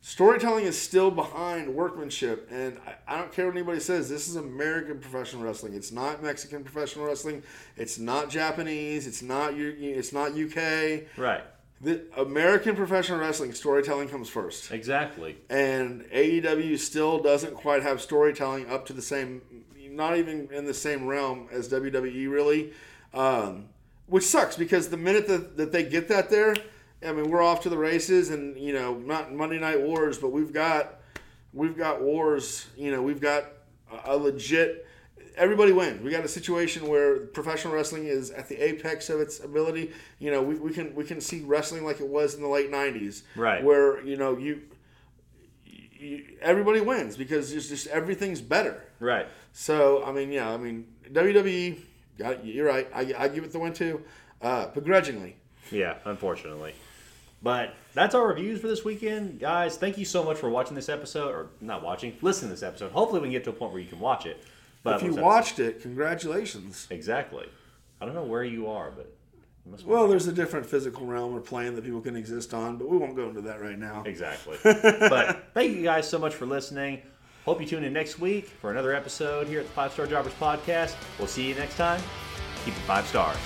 [SPEAKER 2] Storytelling is still behind workmanship, and I, I don't care what anybody says. This is American professional wrestling. It's not Mexican professional wrestling. It's not Japanese. It's not U. It's not UK.
[SPEAKER 1] Right.
[SPEAKER 2] The American professional wrestling storytelling comes first,
[SPEAKER 1] Exactly.
[SPEAKER 2] and AEW still doesn't quite have storytelling up to the same, not even in the same realm as WWE really, um, which sucks because the minute that, that they get that there, I mean we're off to the races, and you know not Monday Night Wars, but we've got we've got wars. You know we've got a legit. Everybody wins. We got a situation where professional wrestling is at the apex of its ability. You know, we, we can we can see wrestling like it was in the late '90s,
[SPEAKER 1] Right.
[SPEAKER 2] Where you know you, you everybody wins because it's just everything's better.
[SPEAKER 1] Right.
[SPEAKER 2] So I mean, yeah, I mean WWE. Got, you're right. I, I give it the win too, uh, begrudgingly.
[SPEAKER 1] Yeah, unfortunately. But that's our reviews for this weekend. Guys, thank you so much for watching this episode, or not watching, listening to this episode. Hopefully, we can get to a point where you can watch it. But
[SPEAKER 2] If you watched it, congratulations.
[SPEAKER 1] Exactly. I don't know where you are, but you must be-
[SPEAKER 2] Well, there's a different physical realm or plane that people can exist on, but we won't go into that right now.
[SPEAKER 1] Exactly. *laughs* but thank you guys so much for listening. Hope you tune in next week for another episode here at the Five Star Jobbers Podcast. We'll see you next time. Keep it five stars.